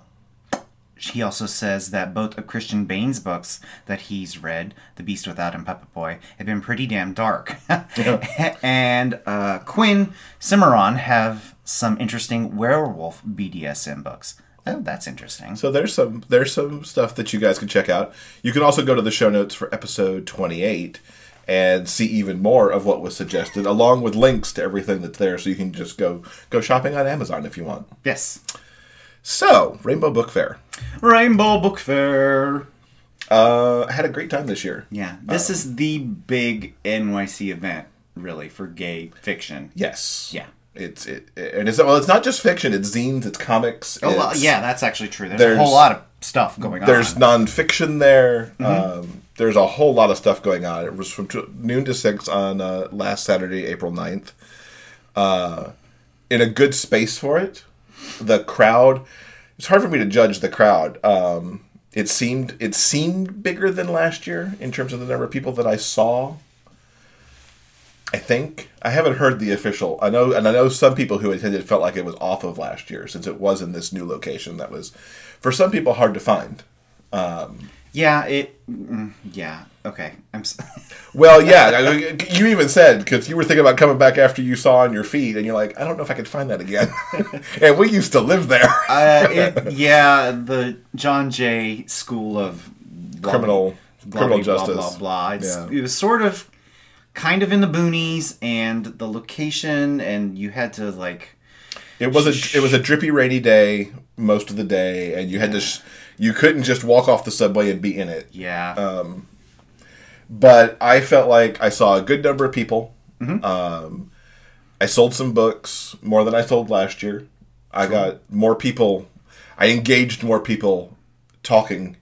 he also says that both of Christian Baines' books that he's read, The Beast Without and Puppet Boy, have been pretty damn dark. and uh, Quinn Cimarron have some interesting werewolf BDSM books. Oh, that's interesting. So there's some there's some stuff that you guys can check out. You can also go to the show notes for episode 28 and see even more of what was suggested, along with links to everything that's there. So you can just go go shopping on Amazon if you want. Yes. So Rainbow Book Fair. Rainbow Book Fair. Uh, I had a great time this year. Yeah, this is the big NYC event, really, for gay fiction. Yes. Yeah. It's it and it's well, it's not just fiction. It's zines. It's comics. Oh, well, yeah, that's actually true. There's, there's- a whole lot of stuff going There's on. There's nonfiction there. Um, there's a whole lot of stuff going on. It was from t- noon to six on uh, last Saturday, April 9th. Uh, in a good space for it. The crowd. It's hard for me to judge the crowd. Um, it seemed it seemed bigger than last year in terms of the number of people that I saw. I think I haven't heard the official. I know, and I know some people who attended felt like it was off of last year since it was in this new location that was, for some people, hard to find. Yeah, it. mm, Yeah, okay. I'm. s- Well, yeah, you even said because you were thinking about coming back after you saw on your feed, and you're like, I don't know if I could find that again. and we used to live there. uh, it, yeah, the John Jay School of blah- Criminal- blah, criminal blah, justice. Blah blah. It's, Yeah. It was sort of, kind of in the boonies, and the location, and you had to like. It was a it was a drippy, rainy day most of the day, and you had to sh- you couldn't just walk off the subway and be in it. Yeah. Uh, but I felt like I saw a good number of people. Um, I sold some books more than I sold last year. I got more people. I engaged more people talking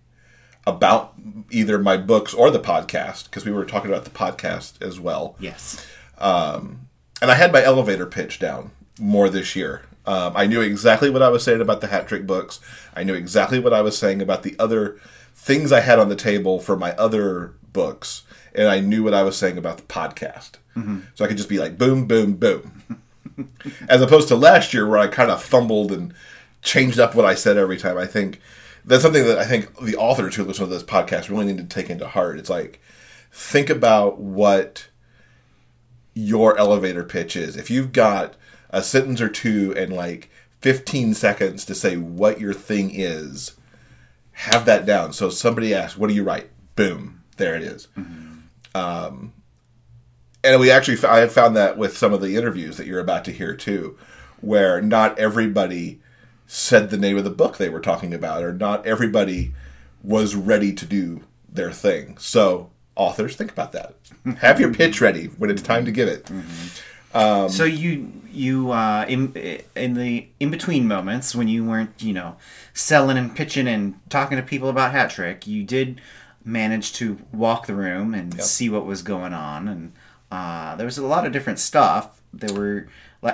about either my books or the podcast because we were talking about the podcast as well. yes. Um, And I had my elevator pitch down more this year. Um, I knew exactly what I was saying about the hat trick books. I knew exactly what I was saying about the other things I had on the table for my other books, and I knew what I was saying about the podcast. So I could just be like, boom, boom, boom. As opposed to last year where I kind of fumbled and changed up what I said every time. I think that's something that I think the authors who listen to this podcast really need to take into heart. It's like, think about what your elevator pitch is. If you've got a sentence or two and like 15 seconds to say what your thing is. Have that down. So somebody asks, "What do you write?" Boom, there it is. Um, and we actually, I had found that with some of the interviews that you're about to hear too, where not everybody said the name of the book they were talking about, or not everybody was ready to do their thing. So authors, think about that. Have your pitch ready when it's time to give it. So you you uh, in in the in between moments when you weren't you know selling and pitching and talking to people about Hat Trick, you did manage to walk the room and see what was going on, and uh, there was a lot of different stuff. There were,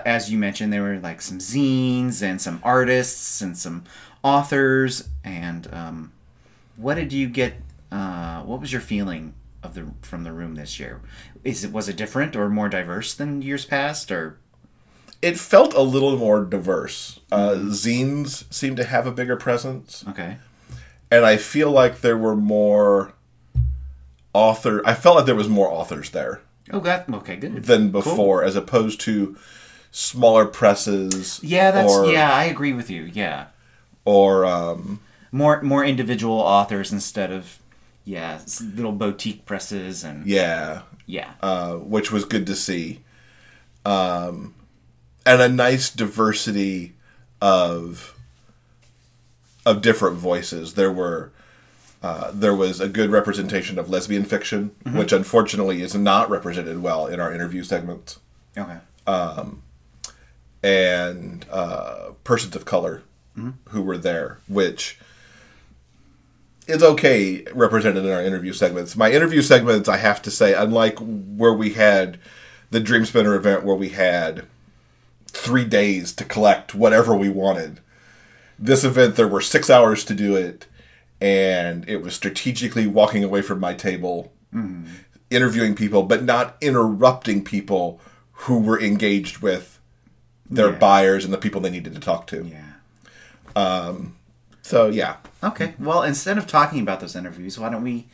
as you mentioned, there were like some zines and some artists and some authors. And um, what did you get? Uh, what was your feeling of the from the room this year? Is it was it different or more diverse than years past? Or It felt a little more diverse. Uh, zines seemed to have a bigger presence. okay, and I feel like there were more author. I felt like there was more authors there oh, okay, good. than before, as opposed to smaller presses. Yeah, that's or, yeah. I agree with you. Yeah, Or um, more more individual authors instead of yeah little boutique presses and yeah, yeah. uh, which was good to see, um, and a nice diversity of of different voices. There were. Uh, there was a good representation of lesbian fiction, which unfortunately is not represented well in our interview segments. okay. and uh, persons of color who were there, which is okay represented in our interview segments. My interview segments, I have to say, unlike where we had the Dream Spinner event where we had three days to collect whatever we wanted, this event there were six hours to do it, and it was strategically walking away from my table, mm-hmm. interviewing people, but not interrupting people who were engaged with their Yeah. buyers and the people they needed to talk to. Yeah. Um, so yeah, Okay. Well, instead of talking about those interviews, why don't we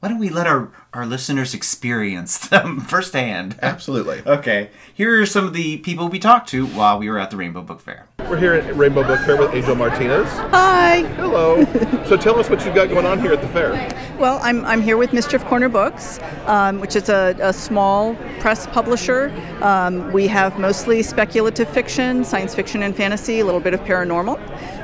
why don't we let our our listeners experience them firsthand? absolutely. Okay. Here are some of the people we talked to while we were at the Rainbow Book Fair. We're here at Rainbow Book Fair with Angel Martinez. Hi. Hello. so tell us what you've got going on here at the fair. Well, I'm, I'm here with Mischief Corner Books, um, which is a, a small press publisher. Um, we have mostly speculative fiction, science fiction, and fantasy, a little bit of paranormal.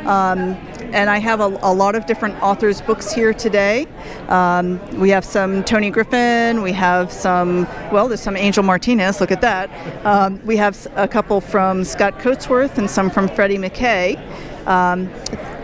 Um, and I have a, a lot of different authors' books here today. Um, we have some Tony Griffin, we have some, well, there's some Angel Martinez, look at that. Um, we have a couple from Scott Coatsworth and some from Freddy MacKay. Um,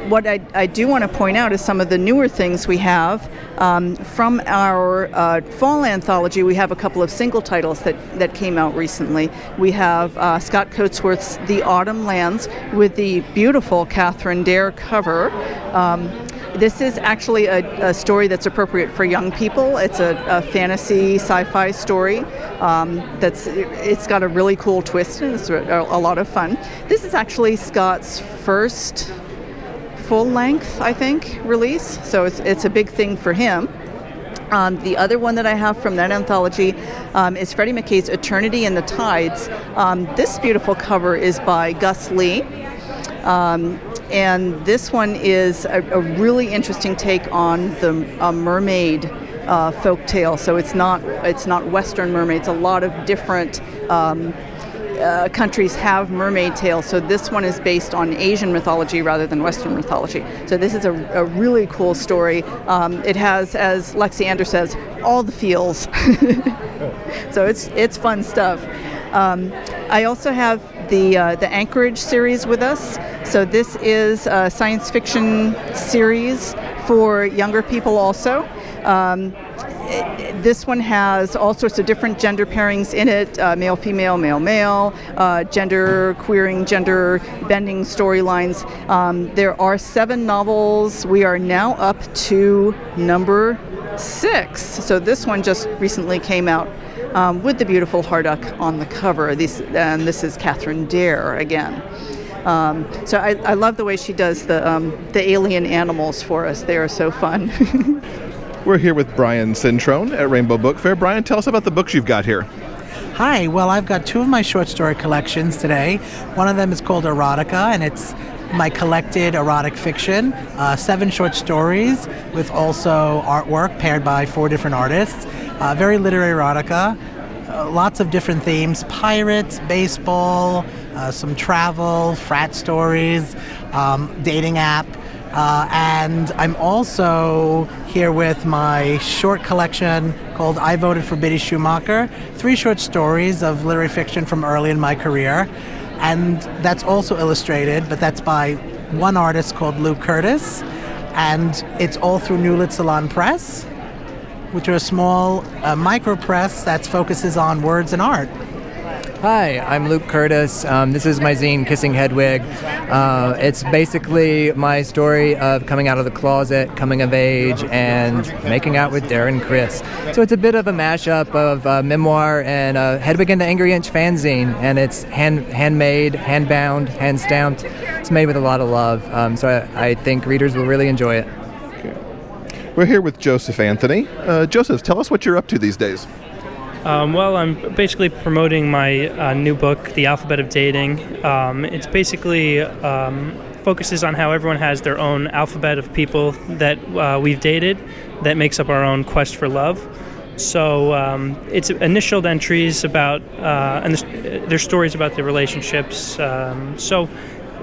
what I, I do want to point out is some of the newer things we have. Um, from our uh, fall anthology, we have a couple of single titles that, that came out recently. We have uh, Scott Coatsworth's The Autumn Lands with the beautiful Catherine Dair cover. Um, this is actually a, a story that's appropriate for young people. It's a, a fantasy sci-fi story um, that's it's got a really cool twist and it's a, a lot of fun. This is actually Scott's first full length, I think, release. So it's, it's a big thing for him. Um, the other one that I have from that anthology um, is Freddy MacKay's Eternity and the Tides. Um, this beautiful cover is by Gus Lee. And this one is a, a really interesting take on the uh, mermaid uh, folk tale. So it's not it's not Western mermaids. A lot of different um, uh, countries have mermaid tales. So this one is based on Asian mythology rather than Western mythology. So this is a, a really cool story. Um, it has, as Lexi Ander says, all the feels. so it's it's fun stuff. Um, I also have the uh, the Anchorage series with us. So this is a science fiction series for younger people also. Um, this one has all sorts of different gender pairings in it uh, male, female, male, male, uh, gender queering, gender bending storylines. Um, there are seven novels. We are now up to number six. So this one just recently came out. Um, with the beautiful Harduck on the cover, this and this is Catherine Dair again. Um, so I, I love the way she does the um, the alien animals for us. They are so fun. We're here with Brian Centrone at Rainbow Book Fair. Brian, tell us about the books you've got here. Hi, well, I've got two of my short story collections today. One of them is called Erotica, and it's my collected erotic fiction, uh, seven short stories with also artwork paired by four different artists. Uh, very literary erotica, uh, lots of different themes pirates, baseball, uh, some travel, frat stories, um, dating app. Uh, and I'm also here with my short collection called I Voted for Bitty Schumacher. Three short stories of literary fiction from early in my career. And that's also illustrated, but that's by one artist called Luke Curtis. And it's all through New Lit Salon Press, which are a small uh, micro press that focuses on words and art. Hi, I'm Luke Curtis. Um, this is my zine, Kissing Hedwig. Uh, it's basically my story of coming out of the closet, coming of age, and making out with Darren Criss. So it's a bit of a mashup of uh, memoir and uh, Hedwig and the Angry Inch fanzine, and it's hand handmade, hand bound, hand stamped. It's made with a lot of love. Um, so I, I think readers will really enjoy it. We're here with Joseph Anthony. Uh, Joseph, tell us what you're up to these days. Um, well, I'm basically promoting my uh, new book, The Alphabet of Dating. Um, it's basically um, focuses on how everyone has their own alphabet of people that uh, we've dated that makes up our own quest for love. So um, it's initial entries about, uh, and there's, there's stories about the relationships. Um, so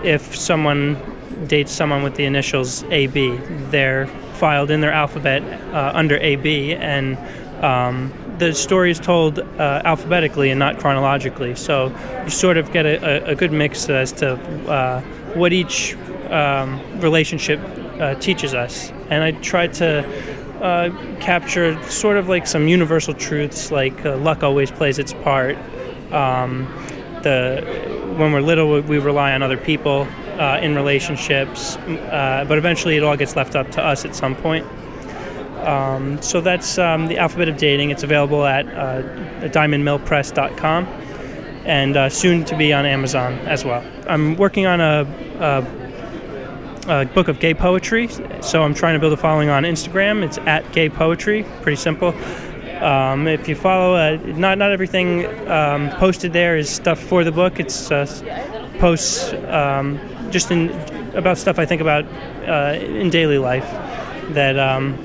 if someone dates someone with the initials AB, they're filed in their alphabet uh, under AB, and um, the story is told uh, alphabetically and not chronologically. So you sort of get a, a, good mix as to uh, what each um, relationship uh, teaches us. And I tried to uh, capture sort of like some universal truths, like uh, luck always plays its part. Um, the when we're little, we rely on other people uh, in relationships, but eventually it all gets left up to us at some point. Um, so that's um, the alphabet of dating. It's available at uh, diamondmillpress.com and uh, soon to be on Amazon as well. I'm working on a, a, a, book of gay poetry, so I'm trying to build a following on Instagram. It's at gay poetry, pretty simple. Um, if you follow, uh, not not everything um, posted there is stuff for the book. It's uh, posts um, just in about stuff I think about uh, in daily life that um,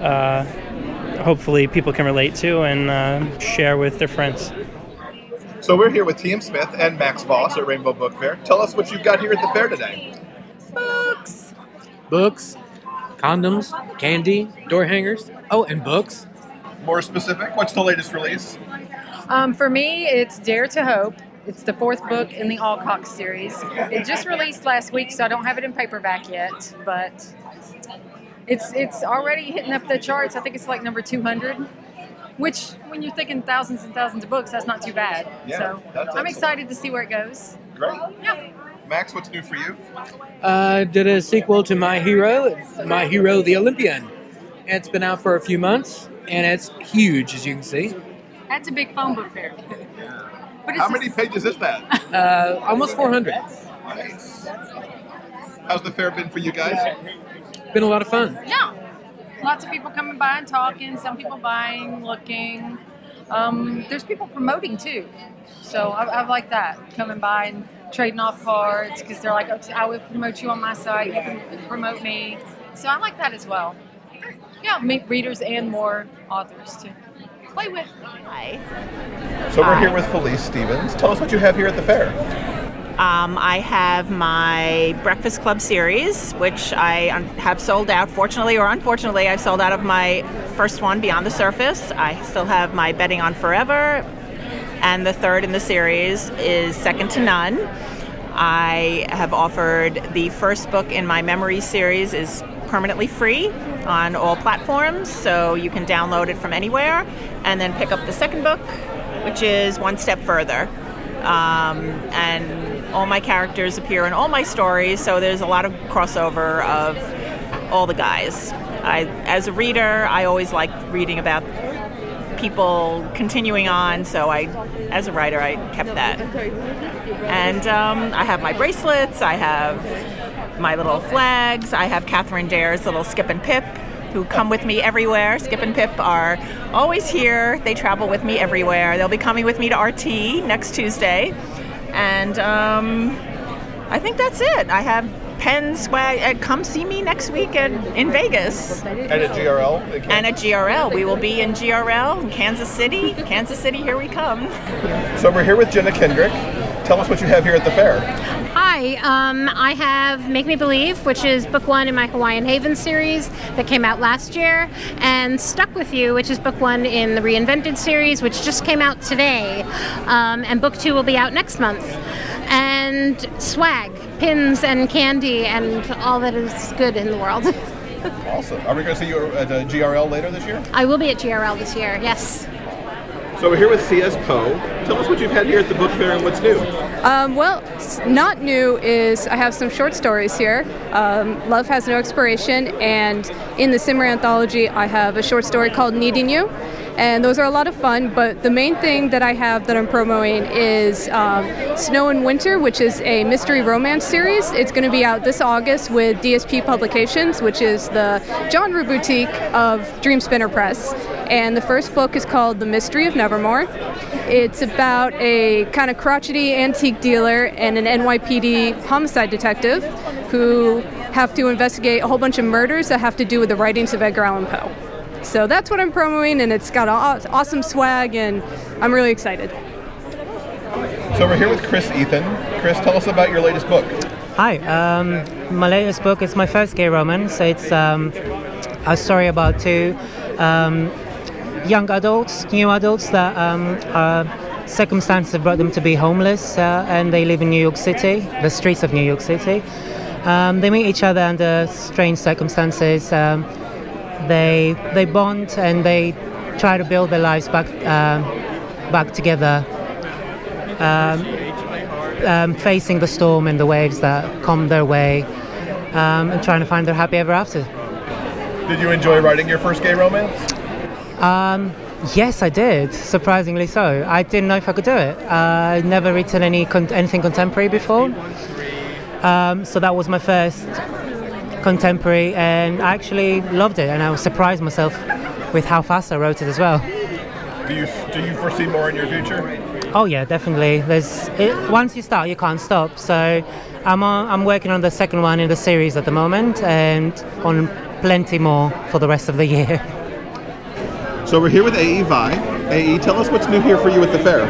uh, hopefully people can relate to and uh, share with their friends. So we're here with T.M. Smith and Max Vos at Rainbow Book Fair. Tell us what you've got here at the fair today. Books. Books, condoms, candy, door hangers. Oh, and books. More specific, what's the latest release? Um, for me, it's Dare to Hope. It's the fourth book in the Alcock series. It just released last week, so I don't have it in paperback yet, but it's it's already hitting up the charts. I think it's like number 200, which when you're thinking thousands and thousands of books, that's not too bad. Yeah, so that's I'm excellent. excited to see where it goes. Great. Yeah. Max, what's new for you? Uh, did a sequel to My Hero, My Hero the Olympian. It's been out for a few months, and it's huge, as you can see. That's a big phone book fair. But it's How many pages is that? Uh, almost 400. Nice. How's the fair been for you guys? Been a lot of fun. Yeah. Lots of people coming by and talking, some people buying, looking. Um, there's people promoting too. So I, I like that. Coming by and trading off cards because they're like, "Okay, I will promote you on my site, you can promote me. So I like that as well. Yeah, meet readers and more authors to play with. Hi. So we're here with Felice Stevens. Tell us what you have here at the fair. Um, I have my Breakfast Club series, which I un- have sold out. Fortunately or unfortunately, I've sold out of my first one, Beyond the Surface. I still have my Betting on Forever, and the third in the series is Second to None. I have offered the first book in my Memories series is permanently free on all platforms, so you can download it from anywhere, and then pick up the second book, which is One Step Further. Um, and all my characters appear in all my stories, so there's a lot of crossover of all the guys. I, as a reader, I always like reading about people continuing on, so I, as a writer, I kept that. And um, I have my bracelets, I have my little flags, I have Catherine Dair's little skip and pip who come with me everywhere. Skip and Pip are always here. They travel with me everywhere. They'll be coming with me to RT next Tuesday. And um, I think that's it. I have pens. Swag. Uh, come see me next week at, in Vegas. And at GRL? And at GRL. We will be in GRL in Kansas City. Kansas City, here we come. So we're here with Jenna Kendrick. Tell us what you have here at the fair. Hi, um, I have Make Me Believe, which is book one in my Hawaiian Haven series that came out last year, and Stuck With You, which is book one in the Reinvented series, which just came out today. Um, and book two will be out next month. And swag, pins and candy, and all that is good in the world. awesome. Are we going to see you at uh, GRL later this year? I will be at GRL this year, yes. So we're here with C.S. Poe. Tell us what you've had here at the book fair and what's new. Um, well, not new is I have some short stories here. Um, Love Has No Expiration, and in the Simmer anthology, I have a short story called Needing You. And those are a lot of fun, but the main thing that I have that I'm promoting is um, Snow and Winter, which is a mystery romance series. It's going to be out this August with DSP Publications, which is the genre boutique of Dream Spinner Press. And the first book is called The Mystery of Nevermore. It's about a kind of crotchety antique dealer and an NYPD homicide detective who have to investigate a whole bunch of murders that have to do with the writings of Edgar Allan Poe. So that's what I'm promoting, and it's got awesome swag, and I'm really excited. So we're here with Chris Ethan. Chris, tell us about your latest book. Hi, um, my latest book is my first gay romance. It's um, a story about two um, young adults, new adults that um, are circumstances have brought them to be homeless, uh, and they live in New York City, the streets of New York City. Um, they meet each other under strange circumstances. Um, they they bond and they try to build their lives back uh, back together, um, um, facing the storm and the waves that come their way, um, and trying to find their happy ever after. Did you enjoy writing your first gay romance? Um, yes, I did. Surprisingly so. I didn't know if I could do it. Uh, I'd never written any con- anything contemporary before, um, so that was my first contemporary, and I actually loved it. And I was surprised myself with how fast I wrote it as well. Do you do you foresee more in your future? Oh yeah, definitely. There's it, once you start, you can't stop. So I'm on, I'm working on the second one in the series at the moment, and on plenty more for the rest of the year. So we're here with AE Via. AE, tell us what's new here for you at the fair.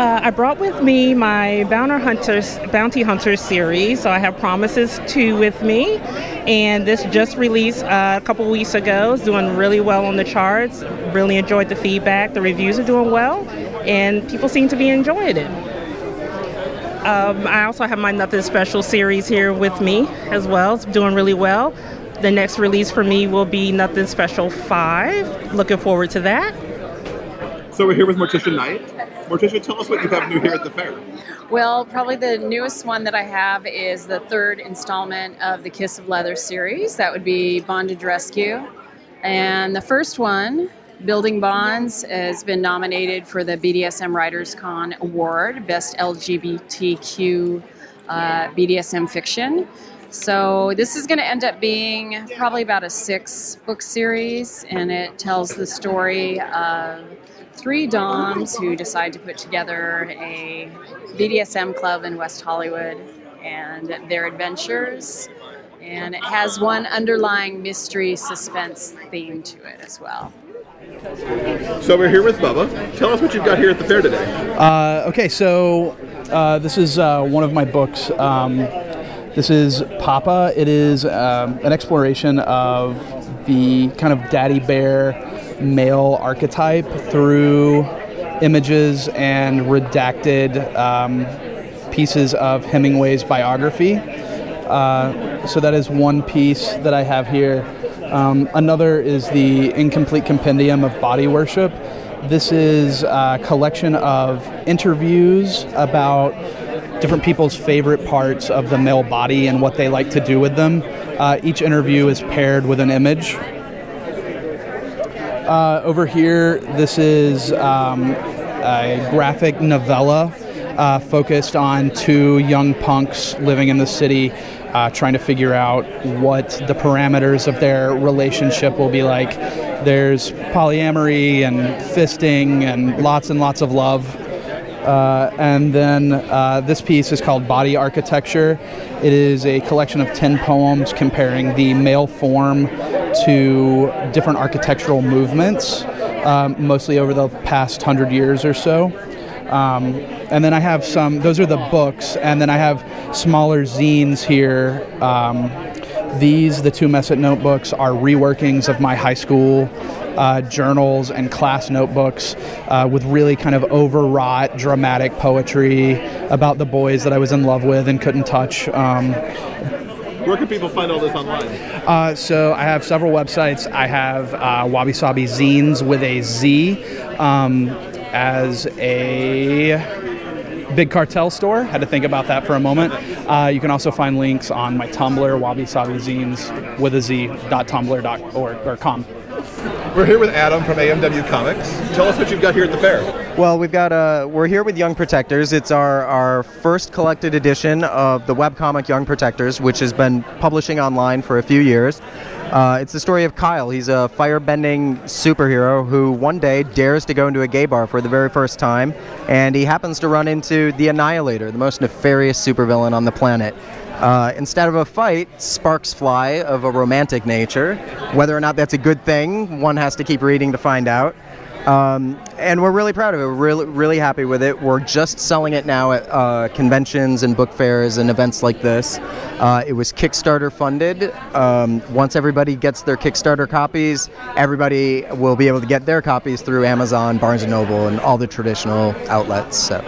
Uh, I brought with me my Bounty Hunters, Bounty series. So I have Promises 2 with me. And this just released uh, a couple weeks ago. It's doing really well on the charts. Really enjoyed the feedback. The reviews are doing well. And people seem to be enjoying it. Um, I also have my Nothing Special series here with me as well. It's doing really well. The next release for me will be Nothing Special 5. Looking forward to that. So we're here with Morticia Knight. Morticia, tell us what you have new here at the fair. Well, probably the newest one that I have is the third installment of the Kiss of Leather series. That would be Bondage Rescue. And the first one, Building Bonds, has been nominated for the BDSM Writers Con Award, Best LGBTQ uh, BDSM Fiction. So this is going to end up being probably about a six book series, and it tells the story of three Doms who decide to put together a BDSM club in West Hollywood and their adventures. And it has one underlying mystery suspense theme to it as well. So we're here with Bubba. Tell us what you've got here at the fair today. Uh, okay, so uh, this is uh, one of my books. Um, this is Papa. It is um, an exploration of the kind of daddy bear male archetype through images and redacted um, pieces of Hemingway's biography. Uh, so that is one piece that I have here. Um, another is the incomplete compendium of body worship. This is a collection of interviews about different people's favorite parts of the male body and what they like to do with them. Uh, each interview is paired with an image. Uh, over here, this is um, a graphic novella uh, focused on two young punks living in the city, uh, trying to figure out what the parameters of their relationship will be like. There's polyamory and fisting and lots and lots of love. Uh, and then uh, this piece is called Body Architecture. It is a collection of 10 poems comparing the male form to different architectural movements, um, mostly over the past hundred years or so. Um, and then I have some, those are the books, and then I have smaller zines here. Um, these, the two Messet notebooks, are reworkings of my high school uh, journals and class notebooks uh, with really kind of overwrought dramatic poetry about the boys that I was in love with and couldn't touch. Um, Where can people find all this online? uh, so I have several websites. I have uh, Wabi Sabi Zines with a Z um, as a big cartel store. Had to think about that for a moment. Uh, you can also find links on my Tumblr, Wabi Sabi Zines with a Z dot tumblr dot org or com. We're here with Adam from AMW Comics. Tell us what you've got here at the fair. Well, we've got uh, we're here with Young Protectors. It's our, our first collected edition of the webcomic Young Protectors, which has been publishing online for a few years. Uh, it's the story of Kyle. He's a firebending superhero who one day dares to go into a gay bar for the very first time, and he happens to run into the Annihilator, the most nefarious supervillain on the planet. Uh, instead of a fight, sparks fly of a romantic nature. Whether or not that's a good thing, one has to keep reading to find out. Um, and we're really proud of it. We're really, really happy with it. We're just selling it now at uh, conventions and book fairs and events like this. Uh, it was Kickstarter funded. Um, once everybody gets their Kickstarter copies, everybody will be able to get their copies through Amazon, Barnes and Noble, and all the traditional outlets. So.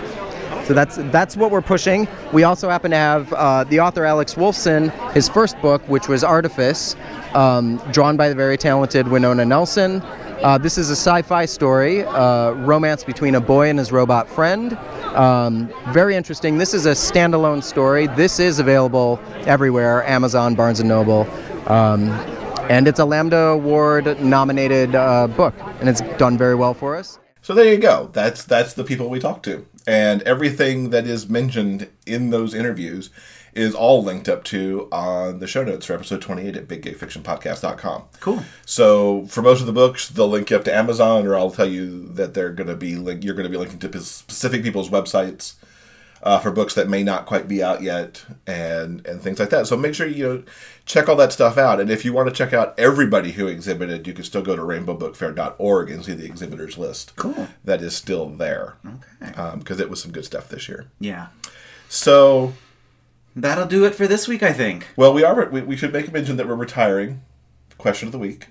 So that's that's what we're pushing. We also happen to have uh, the author Alex Woolfson, his first book, which was Artifice, um, drawn by the very talented Winona Nelson. Uh, this is a sci-fi story, uh, romance between a boy and his robot friend. Um, very interesting. This is a standalone story. This is available everywhere: Amazon, Barnes and Noble. Um, and it's a Lambda Award nominated uh, book, and it's done very well for us. So there you go. That's that's the people we talk to, and everything that is mentioned in those interviews is all linked up to on the show notes for episode 28 at biggayfictionpodcast.com. Cool. So for most of the books, they'll link you up to Amazon, or I'll tell you that they're going to be link- you're going to be linking to specific people's websites uh, for books that may not quite be out yet, and and things like that. So make sure you know, check all that stuff out. And if you want to check out everybody who exhibited, you can still go to rainbowbookfair.org and see the exhibitors list. Cool. That is still there. Okay. Because it was some good stuff this year. Yeah. So that'll do it for this week, I think. Well, we are. We, we should make a mention that we're retiring. Question of the week.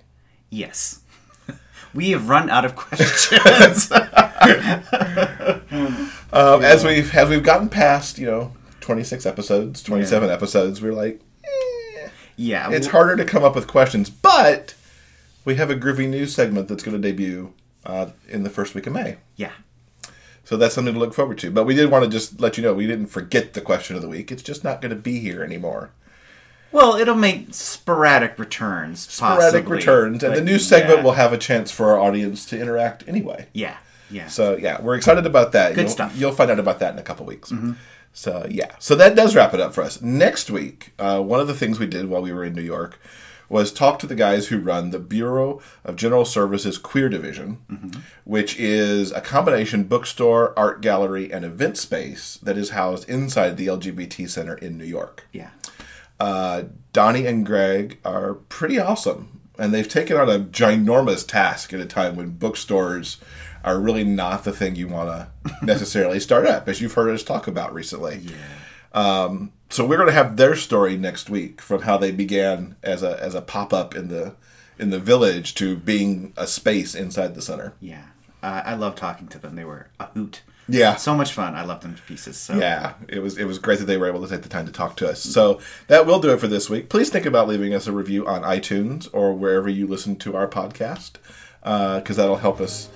Yes. we have run out of questions. Um, As we've as we've gotten past, you know, twenty six episodes, twenty seven episodes, we're like, yeah, it's well- harder to come up with questions. But we have a groovy news segment that's going to debut uh, in the first week of May. Yeah. So that's something to look forward to. But we did want to just let you know we didn't forget the question of the week. It's just not going to be here anymore. Well, it'll make sporadic returns. Sporadic possibly, returns, and the news segment yeah. will have a chance for our audience to interact anyway. Yeah, yeah. So yeah, we're excited about that. Good you'll, stuff. You'll find out about that in a couple weeks. Mhm. So yeah, so that does wrap it up for us. Next week, uh, one of the things we did while we were in New York was talk to the guys who run the Bureau of General Services Queer Division, Mm-hmm. which is a combination bookstore, art gallery, and event space that is housed inside the LGBT Center in New York. Yeah. Uh, Donnie and Greg are pretty awesome, and they've taken on a ginormous task at a time when bookstores are really not the thing you want to necessarily start up, as you've heard us talk about recently. Yeah. Um, so we're going to have their story next week from how they began as a as a pop up in the in the village to being a space inside the center. Yeah. Uh, I love talking to them. They were a hoot. Yeah. So much fun. I love them to pieces. So Yeah, it was it was great that they were able to take the time to talk to us. So that will do it for this week. Please think about leaving us a review on iTunes or wherever you listen to our podcast, because that'll help us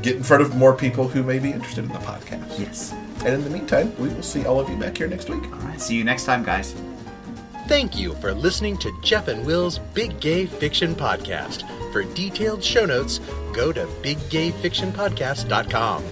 get in front of more people who may be interested in the podcast. Yes. And in the meantime, we will see all of you back here next week. All right. See you next time, guys. Thank you for listening to Jeff and Will's Big Gay Fiction Podcast. For detailed show notes, go to biggayfictionpodcast.com.